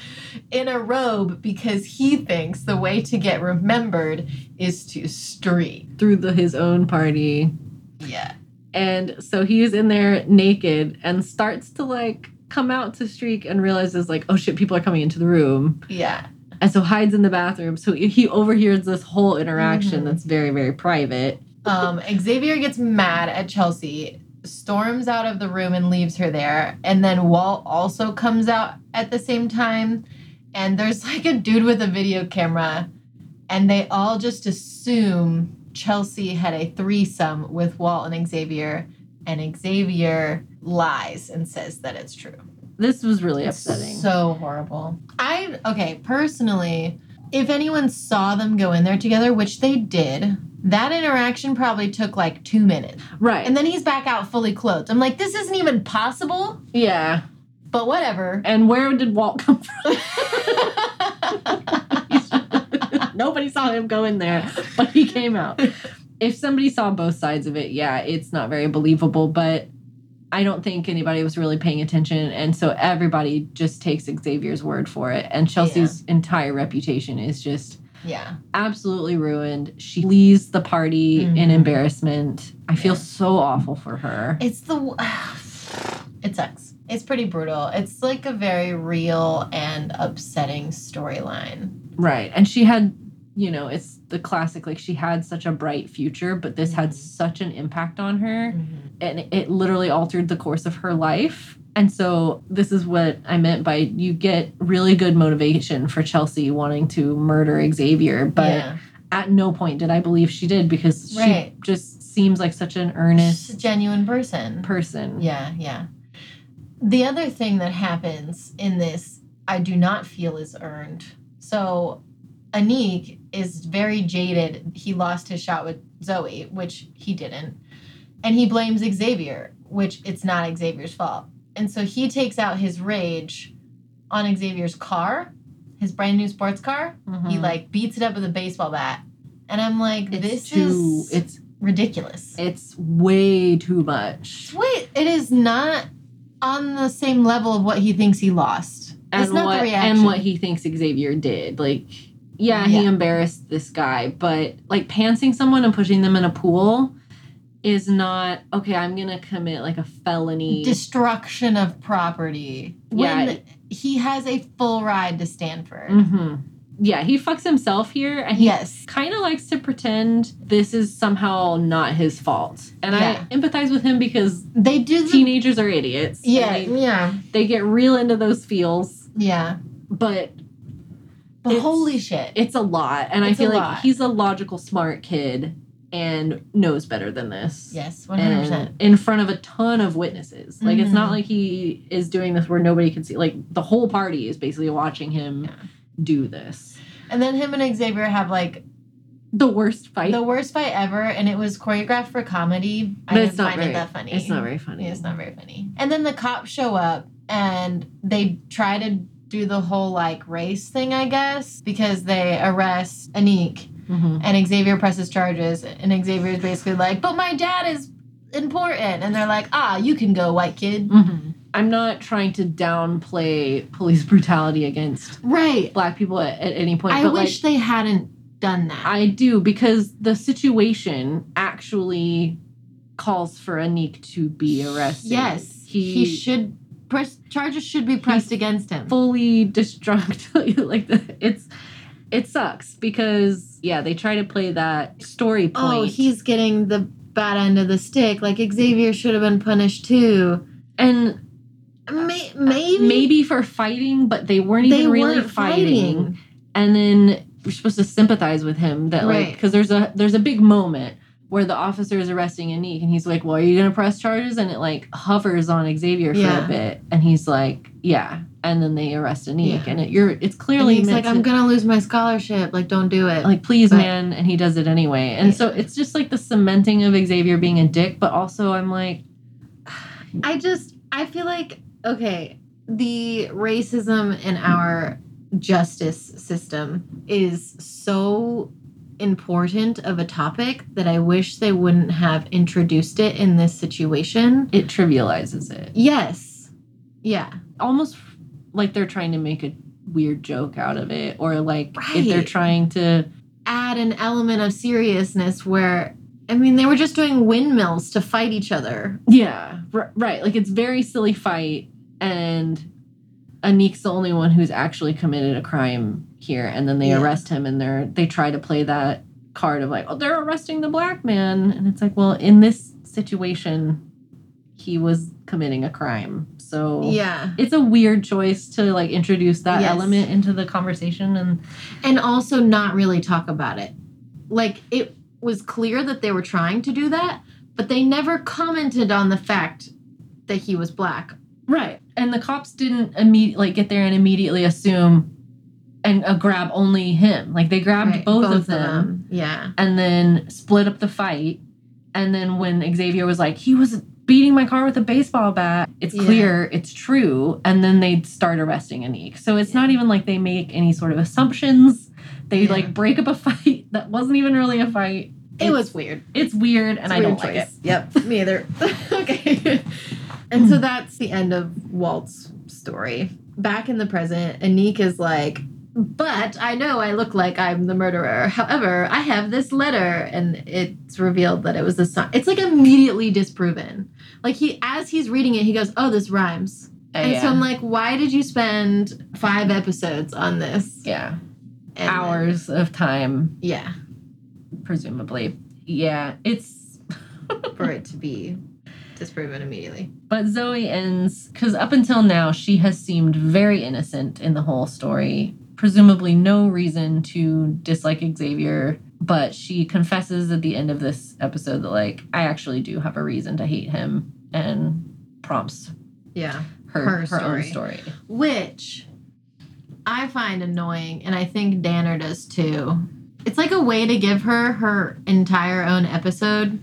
in a robe because he thinks the way to get remembered is to streak. through the his own party, Yeah. and so he's in there naked and starts to like come out to streak and realizes like, oh shit, people are coming into the room, Yeah. and so hides in the bathroom. So he overhears this whole interaction Mhm. that's very very private. Um, Xavier gets mad at Chelsea, storms out of the room and leaves her there. And then Walt also comes out at the same time. And there's like a dude with a video camera. And they all just assume Chelsea had a threesome with Walt and Xavier. And Xavier lies and says that it's true. This was really upsetting. So horrible. I, okay, personally, if anyone saw them go in there together, which they did, that interaction probably took like two minutes. right, And then he's back out fully clothed. I'm like, this isn't even possible, yeah. but whatever. And where did Walt come from? Nobody saw him go in there, but he came out. If somebody saw both sides of it, yeah, it's not very believable, but I don't think anybody was really paying attention. And so everybody just takes Xavier's word for it. And Chelsea's entire reputation is just yeah. absolutely ruined. She leaves the party in Mhm. embarrassment. I feel Yeah. so awful for her. It's the. It sucks. It's pretty brutal. It's like a very real and upsetting storyline. Right. And she had, you know, it's the classic, like she had such a bright future, but this had Mhm. such an impact on her. And it literally altered the course of her life. And so this is what I meant by you get really good motivation for Chelsea wanting to murder Xavier, but yeah. at no point did I believe she did because Right. she just seems like such an Just a earnest genuine person. person. Yeah, yeah. The other thing that happens in this, I do not feel is earned. So, Aniq is very jaded. He lost his shot with Zoe, which he didn't. And he blames Xavier, which it's not Xavier's fault. And so he takes out his rage on Xavier's car, his brand new sports car. He Mhm. like beats it up with a baseball bat. And I'm like, it's this too is it's ridiculous. it's way too much. Wait, it is not on the same level of what he thinks he lost. and It's not what the reaction. and what he thinks Xavier did. Like, yeah, Yeah. he embarrassed this guy, but like pantsing someone and pushing them in a pool is not okay. I'm gonna commit like a felony. Destruction of property. Yeah. When he has a full ride to Stanford. hmm Yeah, he fucks himself here, and he Yes. kind of likes to pretend this is somehow not his fault. And Yeah. I empathize with him because They do the teenagers are idiots. Yeah, they, yeah. they get real into those feels, Yeah. but But holy shit. it's a lot. And I It's a feel like he's a logical, smart kid and knows better than this. yes, 100%. and in front of a ton of witnesses. Like it's not Mhm. like he is doing this where nobody can see. Like the whole party is basically watching him Yeah. do this. And then him and Xavier have like The worst fight. the worst fight ever, and it was choreographed for comedy. I but didn't it's not find very it that funny. It's not very funny. It's not very funny. And then the cops show up and they try to do the whole like race thing, I guess, because they arrest Aniq Mhm. and Xavier presses charges, and Xavier is basically like, "But my dad is important," and they're like, "Ah, you can go, white kid." Mhm. I'm not trying to downplay police brutality against Right. black people at, at any point. I but wish like, they hadn't done that. I do because the situation actually calls for Aniq to be arrested. yes, he, he, should. Press charges should be pressed against him. fully destruct like the, it's it sucks because yeah they try to play that story oh, point Oh, he's getting the bad end of the stick. Like Xavier should have been punished too. and May- maybe maybe for fighting but they weren't they even really weren't fighting. and then we're supposed to sympathize with him that like because there's a there's a big moment where the officer is arresting Aniq and he's like well are you gonna press charges and it like hovers on Xavier for Yeah. a bit and he's like yeah and then they arrest Aniq Yeah. and it, you're it's And clearly he's meant like, to- I'm gonna lose my scholarship. Like, don't do it. like please But- man and he does it anyway and so it's just like the cementing of xavier being a dick but also i'm like I just I feel like okay, the racism in our justice system is so important of a topic that I wish they wouldn't have introduced it in this situation. it trivializes it Yes. Yeah. almost like they're trying to make a weird joke out of it or like if they're trying to Add an element of seriousness where I mean they were just doing windmills to fight each other. yeah r- right like it's very silly fight and aniq's the only one who's actually committed a crime here and then they Yeah. arrest him and they're they try to play that card of like oh they're arresting the black man and it's like well in this situation he was committing a crime so Yeah. it's a weird choice to like introduce that Yes. element into the conversation and and also not really talk about it. Like it was clear that they were trying to do that, but they never commented on the fact that he was black. right and the cops didn't immediately like get there and immediately assume and uh, grab only him like they grabbed Right, both, of them, Yeah. and then split up the fight and then when xavier was like he was beating my car with a baseball bat it's Yeah. clear it's true and then they'd start arresting aniq so it's not even like they make any sort of assumptions they Yeah. like break up a fight that wasn't even really a fight It It's- was weird. it's weird and It's i weird don't like it. Yep, me either. okay. And so that's the end of Walt's story. Back in the present, Aniq is like, but I know I look like I'm the murderer. However, I have this letter, and it's revealed that it was the son. It's like immediately disproven. Like he, as he's reading it, he goes, "Oh, this rhymes." Uh, and so I'm like, why did you spend five episodes on this? yeah And then- hours of time yeah, presumably yeah it's for it to be disproven immediately. but zoe ends because up until now she has seemed very innocent in the whole story presumably no reason to dislike xavier but she confesses at the end of this episode that like i actually do have a reason to hate him and prompts Yeah. her, Her her, own story. story which I find annoying, and I think Danner does too. It's like a way to give her her entire own episode,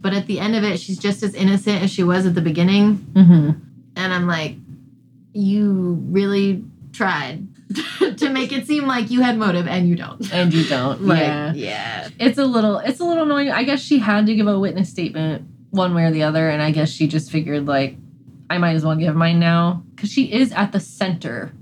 but at the end of it, she's just as innocent as she was at the beginning. mm-hmm. And I'm like, you really tried to make it seem like you had motive, and you don't. and you don't Like, yeah yeah. it's a little it's a little annoying. I guess she had to give a witness statement one way or the other, and I guess she just figured like I might as well give mine now because she is at the center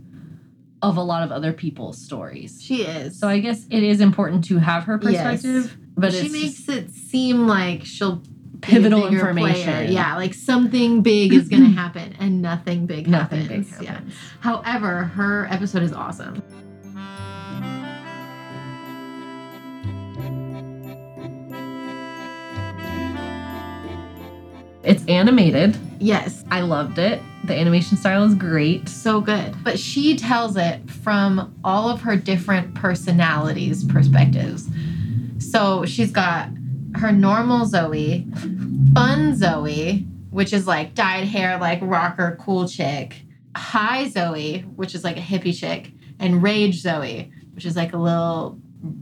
of a lot of other people's stories. She is. So I guess it is important to have her Yes. perspective, but she makes just- it seem like she'll Pivotal information. player. Yeah, like something big is going to happen, and nothing big Nothing happens. big Yeah. However, her episode is awesome. It's animated. Yes, I loved it. The animation style is great. so good. But she tells it from all of her different personalities' perspectives. So she's got her normal Zoe, fun Zoe, which is like dyed hair, like rocker, cool chick, high Zoe, which is like a hippie chick, and rage Zoe, which is like a little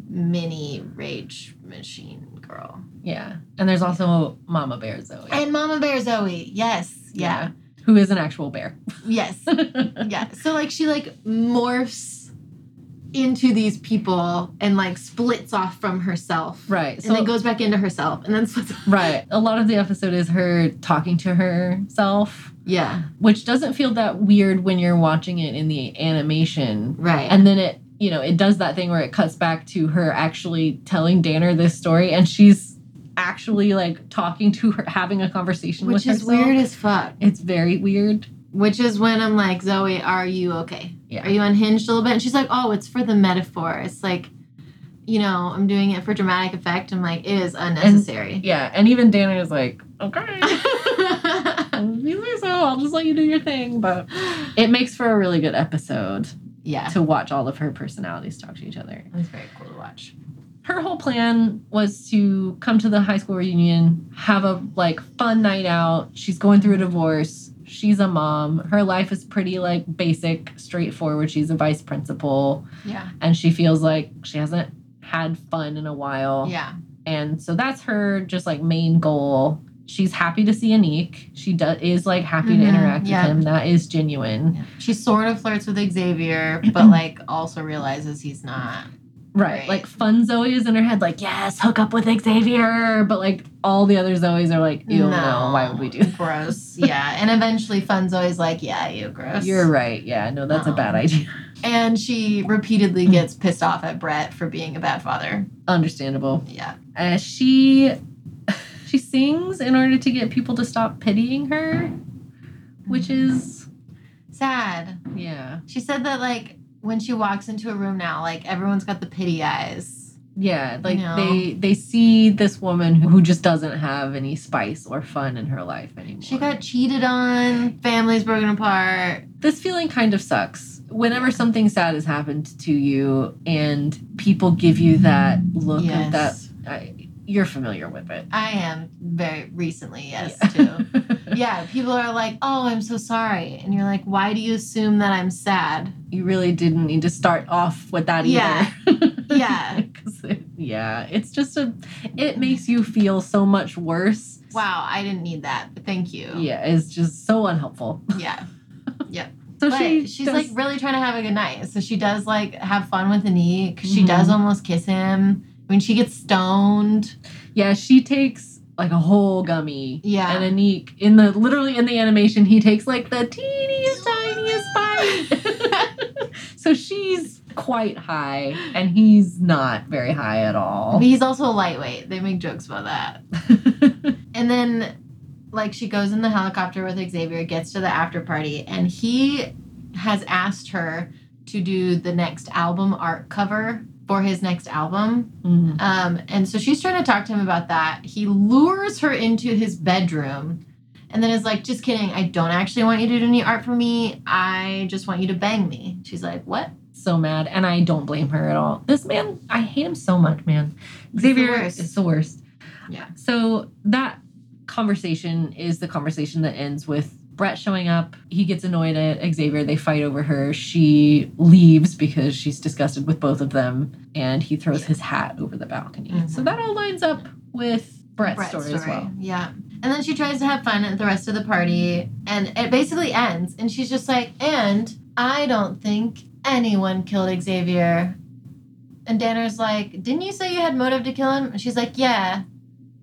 mini rage machine girl. Yeah. And there's also Mama Bear Zoe. And Mama Bear Zoe, yes, yeah, Who is an actual bear. yes. yeah so like she like morphs into these people and like splits off from herself right. and then goes back into herself and then splits Right. A lot of the episode is her talking to herself, yeah which doesn't feel that weird when you're watching it in the animation. right And then it, you know, it does that thing where it cuts back to her actually telling Danner this story and she's actually like talking to her, having a conversation which with is herself. weird as fuck It's very weird. Which is when i'm like zoe are you okay Yeah. are you unhinged a little bit and she's like oh it's for the metaphor it's like you know i'm doing it for dramatic effect i'm like it is unnecessary Yeah. And even Danner is like, okay. You say so. I'll just let you do your thing. But it makes for a really good episode yeah to watch all of her personalities talk to each other. it's very cool to watch her whole plan was to come to the high school reunion, have a like fun night out. She's going through a divorce. She's a mom. Her life is pretty like basic, straightforward. She's a vice principal yeah and she feels like she hasn't had fun in a while. yeah And so that's her just like main goal. She's happy to see Aniq. She does is like happy to Mhm, interact yeah. with him. That is genuine. Yeah. She sort of flirts with Xavier, but like also realizes he's not. Right. Right. Like fun Zoe is in her head, like, yes, hook up with Xavier. But like all the other Zoes are like, ew, no, why would we do that? Gross. yeah. And eventually Fun's always like, yeah, you gross. You're right. Yeah, no, that's a bad idea. And she repeatedly gets pissed off at Brett for being a bad father. Understandable. Yeah. Uh, she she sings in order to get people to stop pitying her, which is Sad. yeah. She said that like when she walks into a room now, like everyone's got the pity eyes. Yeah, like know. they they see this woman who, just doesn't have any spice or fun in her life anymore. She got cheated on, family's broken apart. this feeling kind of sucks. Whenever something sad has happened to you and people give you that look Yes. of that, I, you're familiar with it. I am very recently, yes, Yeah. too. yeah, people are like, "Oh, I'm so sorry," and you're like, "Why do you assume that I'm sad?" you really didn't need to start off with that Yeah. either. Yeah. it- yeah, it's just a, it makes you feel so much worse. Wow, I didn't need that, but thank you. Yeah, it's just so unhelpful. yeah. Yeah. So But she she's does- like really trying to have a good night, so she does like have fun with Aniq. She Mhm. does almost kiss him. I mean, she gets stoned. Yeah, she takes like a whole gummy. Yeah. And Aniq in the literally in the animation, he takes like the teeniest tiniest bite. so she's quite high and he's not very high at all. But he's also lightweight. They make jokes about that. And then, like, she goes in the helicopter with Xavier, gets to the after party, and he has asked her to do the next album art cover for his next album. Mhm. Um, and so she's trying to talk to him about that. He lures her into his bedroom and then is like, just kidding. I don't actually want you to do any art for me. I just want you to bang me. She's like, what? So mad, and I don't blame her at all. This man, I hate him so much, man. He's the Xavier is the worst. Yeah. So that conversation is the conversation that ends with Brett showing up. He gets annoyed at Xavier. They fight over her. She leaves because she's disgusted with both of them, and he throws his hat over the balcony. Mhm. So that all lines up with Brett's, Brett's story, as well. Yeah. And then she tries to have fun at the rest of the party, and it basically ends. And she's just like, and I don't think anyone killed Xavier. And Danner's like, didn't you say you had motive to kill him? And she's like, yeah,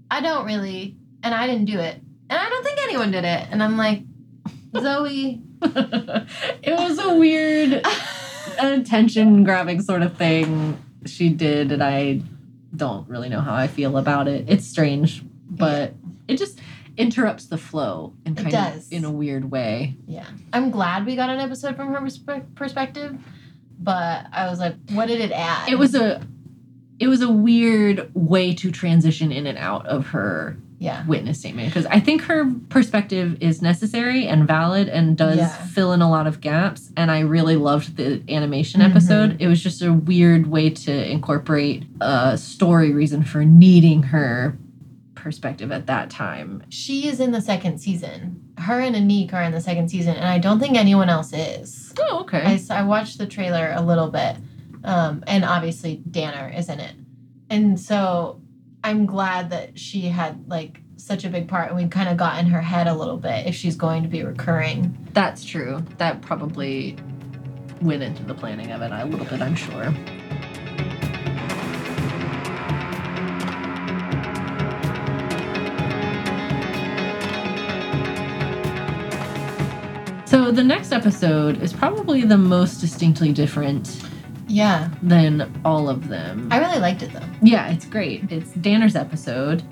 I don't really, and I didn't do it. And I don't think anyone did it. And I'm like, Zoe. it was a weird attention grabbing sort of thing she did, and I don't really know how I feel about it. It's strange, but it just interrupts the flow in It kind of in a weird way. Yeah. I'm glad we got an episode from her perspe- perspective, but I was like, what did it add? It was a it was a weird way to transition in and out of her yeah. witness statement because I think her perspective is necessary and valid and does Yeah. fill in a lot of gaps. And I really loved the animation Mhm. episode. It was just a weird way to incorporate a story reason for needing her perspective at that time. She is in the second season. Her and Aniq are in the second season, and I don't think anyone else is. Oh, okay. I watched the trailer a little bit, um, and obviously Danner is in it, and so I'm glad that she had like such a big part, and we kind of got in her head a little bit if she's going to be recurring. That's true. That probably went into the planning of it a little bit, I'm sure. So the next episode is probably the most distinctly different Yeah, than all of them. I really liked it though. Yeah, it's great. It's Danner's episode,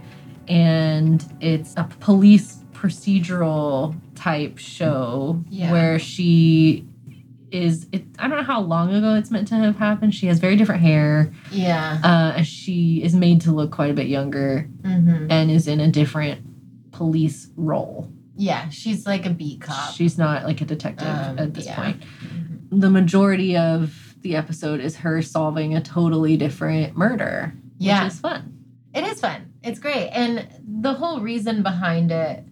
and it's a police procedural type show Yeah. where she is. It, I don't know how long ago it's meant to have happened. She has very different hair. Yeah. Uh, she is made to look quite a bit younger Mm-hmm. and is in a different police role. Yeah, she's like a beat cop. She's not like a detective Um, at this yeah. point. The majority of the episode is her solving a totally different murder, yeah. which is fun. It is fun. It's great. And the whole reason behind it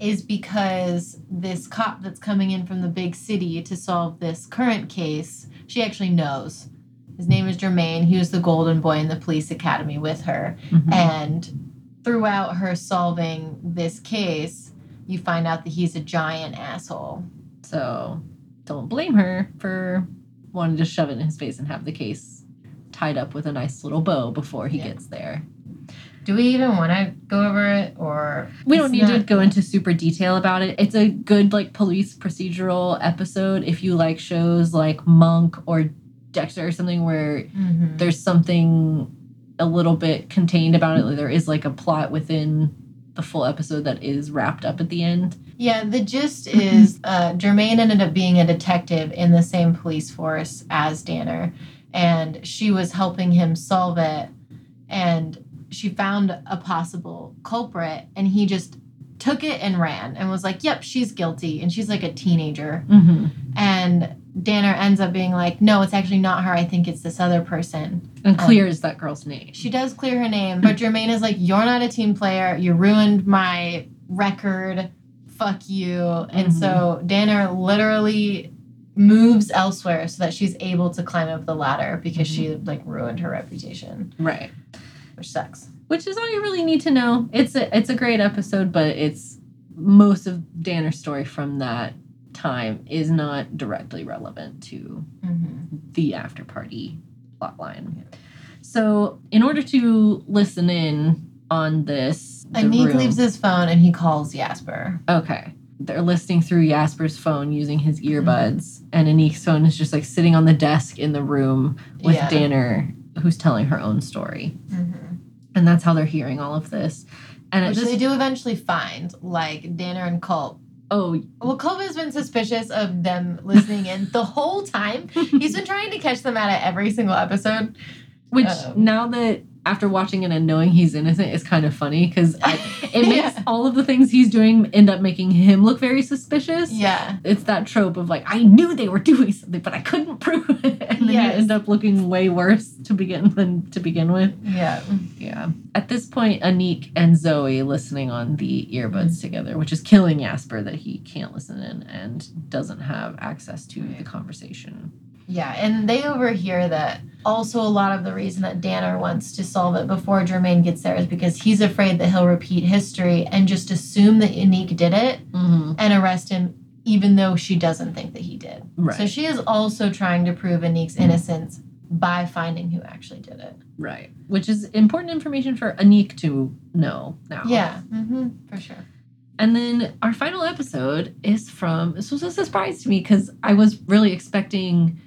is because this cop that's coming in from the big city to solve this current case, she actually knows. His name is Jermaine. He was the golden boy in the police academy with her. Mhm. And throughout her solving this case, you find out that he's a giant asshole. So don't blame her for wanting to shove it in his face and have the case tied up with a nice little bow before he Yeah. gets there. Do we even want to go over it or We don't need to go into super detail about it. It's a good like police procedural episode if you like shows like Monk or Dexter or something where Mhm. there's something a little bit contained about it. Like, There is like a plot within the full episode that is wrapped up at the end. Yeah, the gist is uh, Jermaine ended up being a detective in the same police force as Danner, and she was helping him solve it. And she found a possible culprit, and he just took it and ran and was like, Yep, she's guilty. And she's like a teenager. Mm-hmm. And Danner ends up being like, No, it's actually not her. I think it's this other person. And um, clears that girl's name. She does clear her name, but Jermaine is like, You're not a team player. You ruined my record. Fuck you. And so mm-hmm. Danner literally moves elsewhere so that she's able to climb up the ladder because she mm-hmm. like ruined her reputation, Right. which sucks. which is all you really need to know. It's a it's a great episode, but it's most of Danner's story from that time is not directly relevant to Mm-hmm. the after party plotline. So, in order to listen in on this, Aniq leaves his phone and he calls Jasper. Okay. They're listening through Jasper's phone using his earbuds, and Aniq's phone is just like sitting on the desk in the room with Yeah. Danner, who's telling her own story. Mm-hmm. And that's how they're hearing all of this. And Which this they do eventually find, like Danner and Culp. Oh, Well, has been suspicious of them listening in the whole time. He's been trying to catch them out of every single episode. which Um, now that after watching it and knowing he's innocent is kind of funny because it makes Yeah. all of the things he's doing end up making him look very suspicious. Yeah. It's that trope of like, I knew they were doing something, but I couldn't prove it. And then Yes. you end up looking way worse to begin than to begin with. Yeah. Yeah. At this point, Aniq and Zoe listening on the earbuds together, which is killing Jasper that he can't listen in and doesn't have access to the conversation. Yeah, and they overhear that also a lot of the reason that Danner wants to solve it before Jermaine gets there is because he's afraid that he'll repeat history and just assume that Aniq did it Mm-hmm. and arrest him even though she doesn't think that he did. Right. So she is also trying to prove Aniq's innocence by finding who actually did it. Right. Which is important information for Aniq to know now. Yeah, mm-hmm, for sure. And then our final episode is from, this was a surprise to me because I was really expecting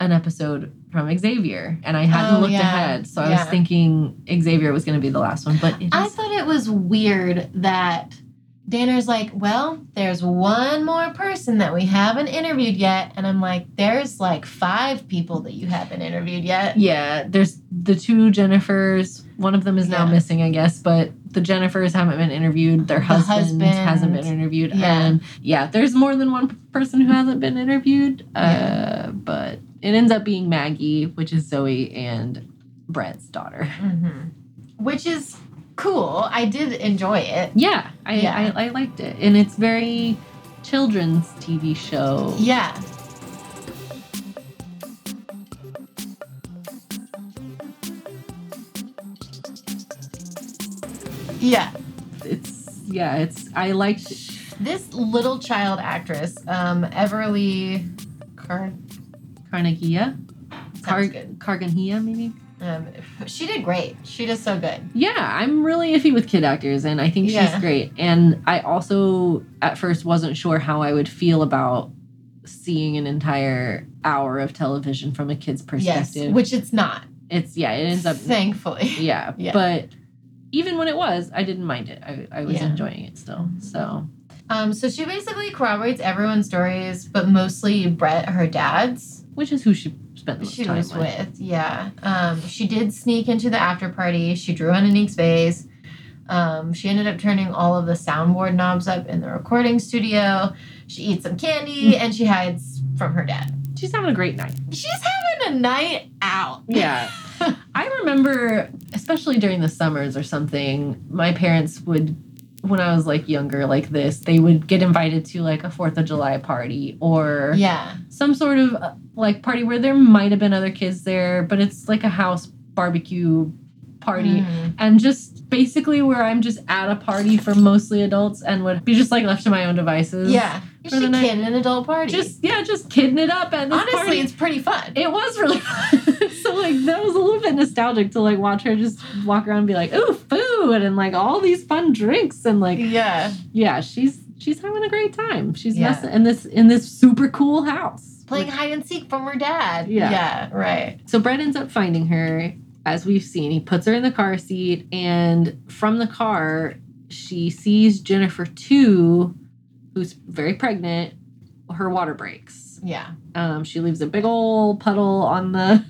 an episode from Xavier and I hadn't Oh, looked yeah. ahead. So I was thinking Xavier was going to be the last one, but it I is thought it was weird that Danner's like, well, there's one more person that we haven't interviewed yet. And I'm like, there's like five people that you haven't interviewed yet. Yeah, there's the two Jennifers. One of them is now missing, I guess, but the Jennifers haven't been interviewed. Their The husband, husband. hasn't been interviewed. Yeah. And yeah, there's more than one person who hasn't been interviewed. Yeah. Uh, but it ends up being Maggie, which is Zoe and Brett's daughter. hmm Which is cool. I did enjoy it. Yeah, I, Yeah. I, I liked it. And it's very children's TV show. Yeah. Yeah. It's yeah, it's I liked This little child actress, um, Everly Car- Carnegie. Car-. Carganhia, maybe? um, she did great. She does so good. Yeah, I'm really iffy with kid actors, and I think Yeah. she's great. And I also, at first, wasn't sure how I would feel about seeing an entire hour of television from a kid's perspective. Yes, which it's not. it's yeah, it ends up thankfully. yeah, Yeah. But even when it was, I didn't mind it. I, I was Yeah. enjoying it still. So Um, so she basically corroborates everyone's stories, but mostly Brett, her dad's. Which is who she spent the most She time was with. with, yeah. Um, she did sneak into the after party. She drew on Aniq's face. Um, she ended up turning all of the soundboard knobs up in the recording studio. She eats some candy and she hides from her dad. She's having a great night. She's having a night out. Yeah. I remember, especially during the summers or something, my parents would, when I was like younger, like this, they would get invited to like a Fourth of July party or Yeah. some sort of uh, like party where there might have been other kids there, but it's like a house barbecue party. Mhm. And just basically where I'm just at a party for mostly adults and would be just like left to my own devices. Yeah. You For the night. kid an adult party. Just, yeah, just kidding it up and honestly, party. it's pretty fun. It was really fun. So like that was a little bit nostalgic to like watch her just walk around and be like, ooh, food and like all these fun drinks and like yeah. yeah, she's she's having a great time. She's Yeah. messing in this in this super cool house. Playing hide and seek from her dad. Yeah. Yeah, right. So Brett ends up finding her, as we've seen. He puts her in the car seat, and from the car, she sees Jennifer two, who's very pregnant. Her water breaks. Yeah. Um, she leaves a big old puddle on the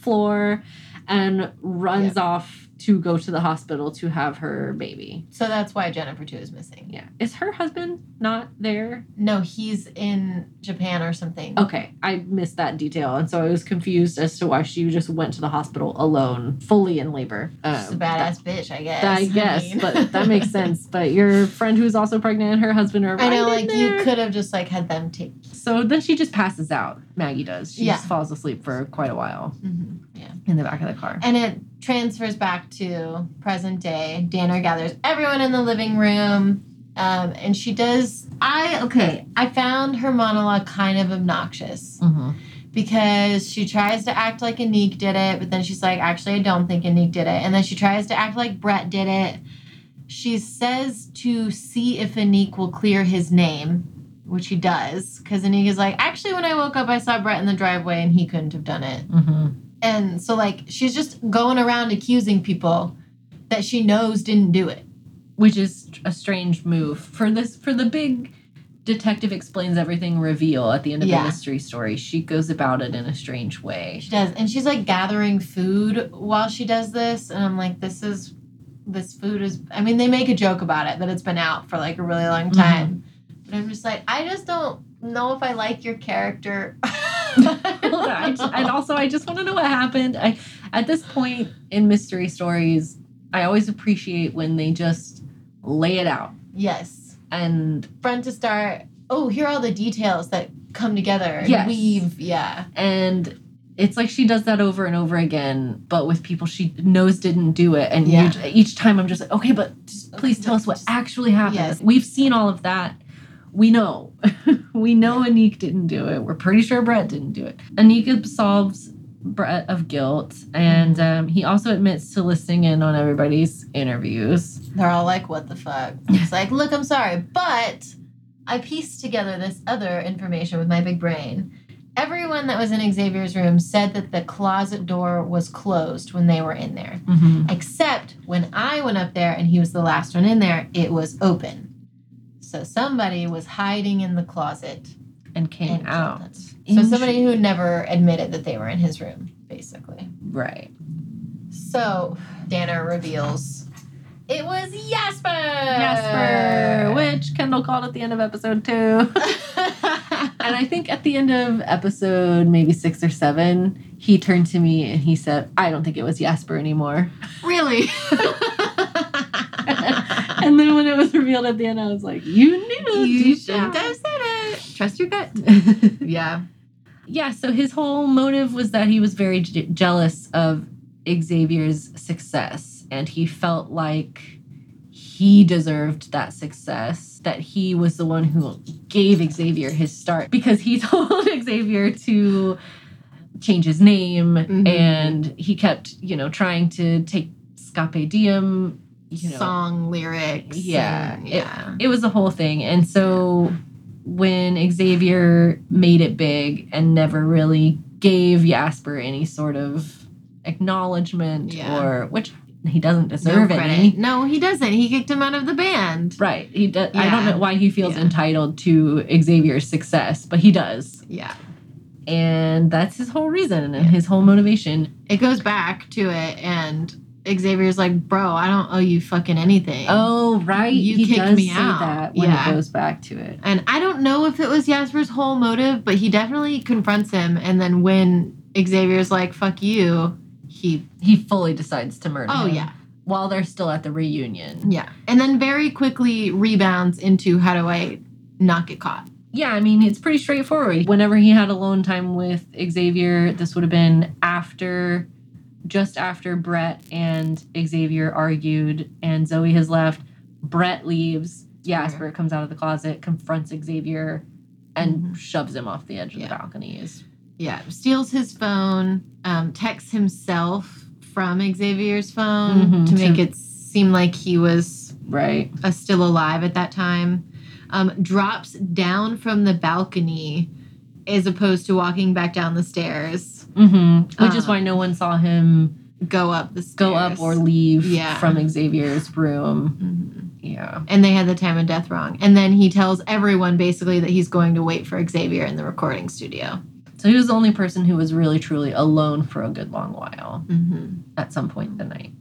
floor and runs off to go to the hospital to have her baby. So that's why Jennifer 2 is missing. Yeah. Is her husband not there? No, he's in Japan or something. Okay, I missed that detail. And so I was confused as to why she just went to the hospital alone, fully in labor. She's a Um, badass bitch, I guess. I guess, mean. but that makes sense. But your friend who's also pregnant and her husband are I right know, in like there. you could have just like had them take. So then she just passes out. Maggie does. She Yeah. just falls asleep for quite a while Yeah. in the back of the car. And it transfers back to present day. Danner gathers everyone in the living room. Um, and she does. I, okay, I found her monologue kind of obnoxious Mm-hmm. because she tries to act like Aniq did it, but then she's like, actually, I don't think Aniq did it. And then she tries to act like Brett did it. She says to see if Aniq will clear his name, which he does, because Aniq is like, actually, when I woke up, I saw Brett in the driveway and he couldn't have done it. Mm-hmm. And so, like, she's just going around accusing people that she knows didn't do it. Which is a strange move for this for the big detective explains everything reveal at the end of Yeah. the mystery story. She goes about it in a strange way. She does. And she's like gathering food while she does this. And I'm like, this is, this food is, I mean, they make a joke about it that it's been out for like a really long mm-hmm. time. But I'm just like, I just don't know if I like your character. Hold on, I just- and also, I just want to know what happened. I, at this point in mystery stories, I always appreciate when they just lay it out. yes. And Front to start. Oh, here are all the details that come together and Yes. weave. Yeah. and it's like she does that over and over again, but with people she knows didn't do it. And Yeah. you- each time I'm just like, okay, but just please tell us what actually happened. Yes. We've seen all of that. We know. we know Aniq didn't do it. We're pretty sure Brett didn't do it. Aniq absolves Brett of guilt, and um, he also admits to listening in on everybody's interviews. They're all like, what the fuck? It's like, look, I'm sorry, but I pieced together this other information with my big brain. Everyone that was in Xavier's room said that the closet door was closed when they were in there. Mm-hmm. Except when I went up there and he was the last one in there, it was open. So somebody was hiding in the closet And came and out. So somebody who never admitted that they were in his room, basically. Right. So Danner reveals it was Jasper. Jasper, which Kendall called at the end of episode two. and I think at the end of episode maybe six or seven, he turned to me and he said, I don't think it was Jasper anymore. really? and then when it was revealed at the end, I was like, You knew. you shouldn't have said it. Trust your gut. yeah. yeah, so his whole motive was that he was very j- jealous of Xavier's success and he felt like he deserved that success, that he was the one who gave Xavier his start because he told Xavier to change his name Mhm. and he kept, you know, trying to take Scape Diem, you know. Song lyrics. Yeah, and- yeah. it was a whole thing. And so when Xavier made it big and never really gave Jasper any sort of acknowledgement Yeah. or which he doesn't deserve credit. any. No, he doesn't. He kicked him out of the band. Right. He does I don't know why he feels Yeah. entitled to Xavier's success, but he does. Yeah. And that's his whole reason and his whole motivation. It goes back to it, and Xavier's like, "Bro, I don't owe you fucking anything." Oh, right. You he kicked me out. that when Yeah. it goes back to it. And I don't know if it was Jasper's whole motive, but he definitely confronts him. And then when Xavier's like, fuck you, he, He fully decides to murder oh, him yeah. while they're still at the reunion. Yeah. And then very quickly rebounds into how do I not get caught? Yeah, I mean, it's pretty straightforward. Whenever he had alone time with Xavier, this would have been after, just after Brett and Xavier argued and Zoe has left. Brett leaves. Jasper comes out of the closet, confronts Xavier, and shoves him off the edge of Yeah. the balconies. Yeah. Steals his phone, um, texts himself from Xavier's phone Mhm, to make to- it seem like he was right. uh, still alive at that time. Um, drops down from the balcony as opposed to walking back down the stairs. Mm-hmm. Which is Uh, why no one saw him Go up the stairs. go up or leave Yeah. from Xavier's room. Mhm. Yeah. And they had the time of death wrong. And then he tells everyone basically that he's going to wait for Xavier in the recording studio. So he was the only person who was really truly alone for a good long while Mm-hmm. at some point in the night.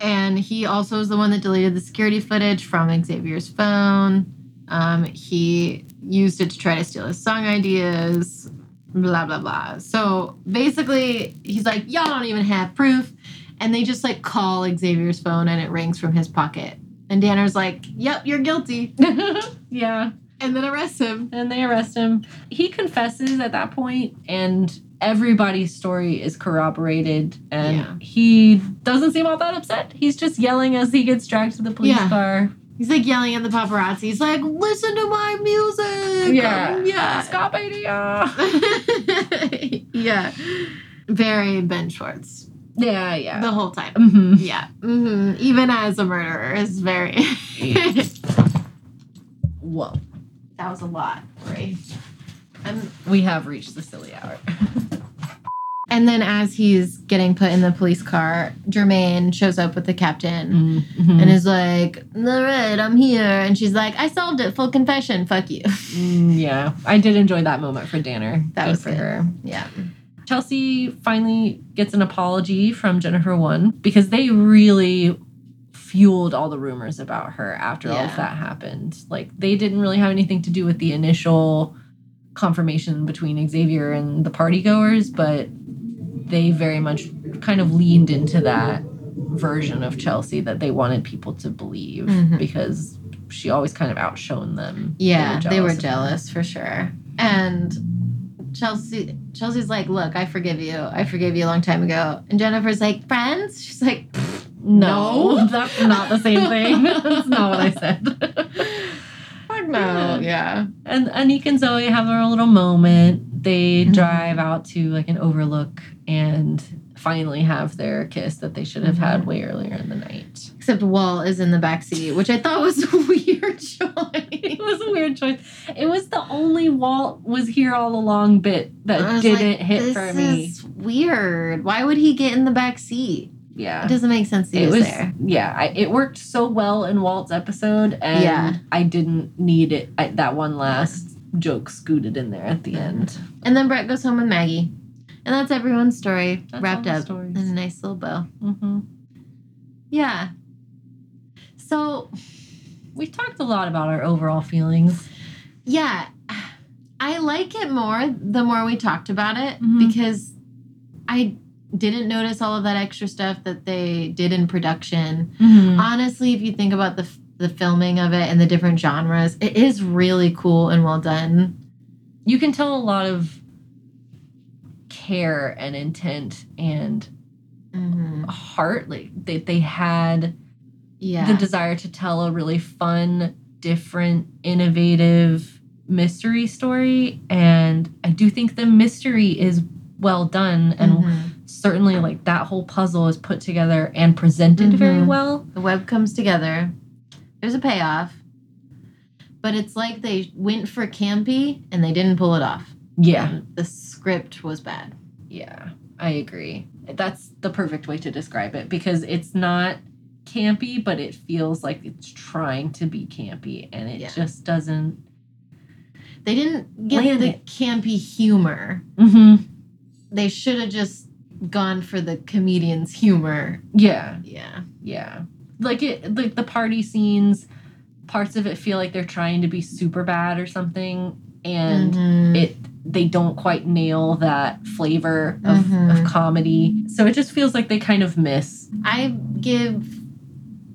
And he also is the one that deleted the security footage from Xavier's phone. Um, he used it to try to steal his song ideas, blah, blah, blah. So basically, he's like, y'all don't even have proof. And they just like call Xavier's phone and it rings from his pocket. And Danner's like, yep, you're guilty. yeah. And then arrests him. And they arrest him. He confesses at that point, and everybody's story is corroborated. And Yeah. he doesn't seem all that upset. He's just yelling as he gets dragged to the police Yeah. car. He's like yelling at the paparazzi. He's like, listen to my music. Yeah. Yeah. Stop idea. yeah. Very Ben Schwartz Yeah, yeah. the whole time. Mhm. Yeah. hmm Even as a murderer is very. Whoa. that was a lot, Ray. And, We have reached the silly hour. and then as he's getting put in the police car, Jermaine shows up with the captain Mhm. and is like, all right, I'm here. And she's like, I solved it. Full confession. Fuck you. Mm, yeah, I did enjoy that moment for Danner. That Good was for good. her. Yeah. Chelsea finally gets an apology from Jennifer One because they really fueled all the rumors about her after all of that happened. Like they didn't really have anything to do with the initial confirmation between Xavier and the party goers, but they very much kind of leaned into that version of Chelsea that they wanted people to believe Mhm. because she always kind of outshone them. Yeah, they were of her. jealous for sure. And Chelsea Chelsea's like, "Look, I forgive you. I forgave you a long time ago." And Jennifer's like, "Friends?" She's like, No, No. that's not the same thing. that's not what I said. "Fuck no." Yeah. And Aniq and Zoe have their little moment. They mm-hmm. drive out to like an overlook and finally have their kiss that they should have had mm-hmm. way earlier in the night. Except Walt is in the back seat, which I thought was a weird choice. It was a weird choice. It was the only Walt was here all along bit that didn't like, hit for me. weird. Why would he get in the back seat? Yeah. It doesn't make sense. It was, was there. yeah I, it worked so well in walt's episode and Yeah. i didn't need it I, that one last joke scooted in there at the end And then Brett goes home with Maggie, and that's everyone's story That's wrapped up stories. in a nice little bow. mm-hmm. Yeah. So we've talked a lot about our overall feelings yeah, I like it more the more we talked about it Mhm. because I didn't notice all of that extra stuff that they did in production. Mm-hmm. Honestly, if you think about the f- the filming of it and the different genres, it is really cool and well done. you can tell a lot of care and intent and Mm-hmm. heart like they, they had Yeah. the desire to tell a really fun, different, innovative mystery story. And I do think the mystery is well done. And Mhm. certainly, like that whole puzzle is put together and presented very Mhm. well. the web comes together. There's a payoff. But it's like they went for campy and they didn't pull it off. Yeah. The script was bad. Yeah. I agree. That's the perfect way to describe it because it's not campy, but it feels like it's trying to be campy and it Yeah. just doesn't. They didn't get the it. campy humor. Mm-hmm. They should have just gone for the comedian's humor. Yeah. Yeah. Yeah. Like it like the party scenes, parts of it feel like they're trying to be super bad or something and Mhm. it they don't quite nail that flavor of, Mhm. of comedy. So it just feels like they kind of miss. I give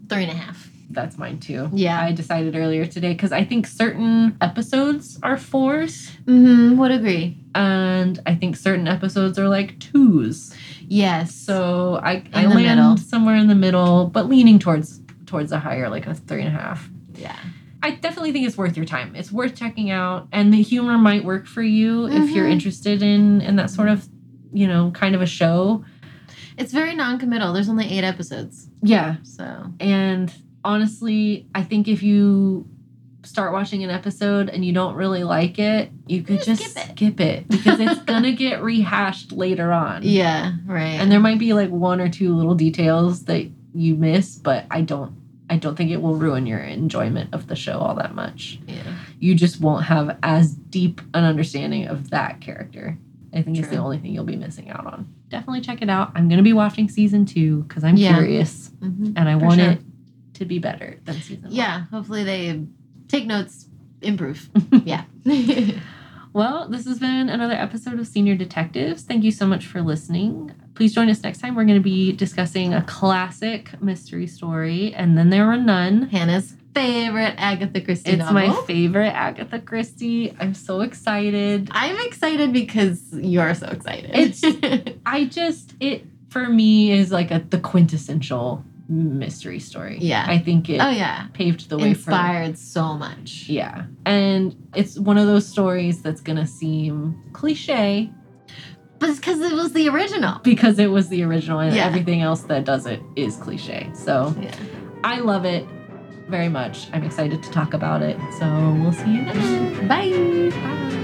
three and a half. That's mine too. Yeah. I decided earlier today because I think certain episodes are fours Mm-hmm. Would agree. and I think certain episodes are like twos. Yes. So I, I land middle. somewhere in the middle, but leaning towards towards a higher, like a three and a half. yeah. I definitely think it's worth your time. It's worth checking out, and the humor might work for you if you're Mhm. interested in in that sort of, you know, kind of a show. It's very non-committal. There's only eight episodes, Yeah, so and honestly, I think if you start watching an episode and you don't really like it, you could Just just skip it. skip it because it's gonna get rehashed later on. yeah, right. and there might be like one or two little details that you miss, but I don't. I don't think it will ruin your enjoyment of the show all that much. yeah. you just won't have as deep an understanding of that character. I think it's the only thing you'll be missing out on. Definitely check it out. I'm going to be watching season two because I'm Yeah. curious Mhm. and I For want sure. it to be better than season one. Yeah. Hopefully they take notes, improve. yeah. Well, this has been another episode of Senior Detectives. Thank you so much for listening. Please join us next time. We're going to be discussing a classic mystery story, and then there were none. Hannah's favorite Agatha Christie It's novel. my favorite Agatha Christie. I'm so excited. I'm excited because you're so excited. It's- I just it for me is like a the quintessential mystery story. Yeah. I think it oh yeah, paved the way for inspired so much. yeah. And it's one of those stories that's gonna seem cliche But it's because it was the original. because it was the original and Yeah. everything else that does it is cliche. So Yeah. I love it very much. I'm excited to talk about it. So we'll see you then. Bye. Bye.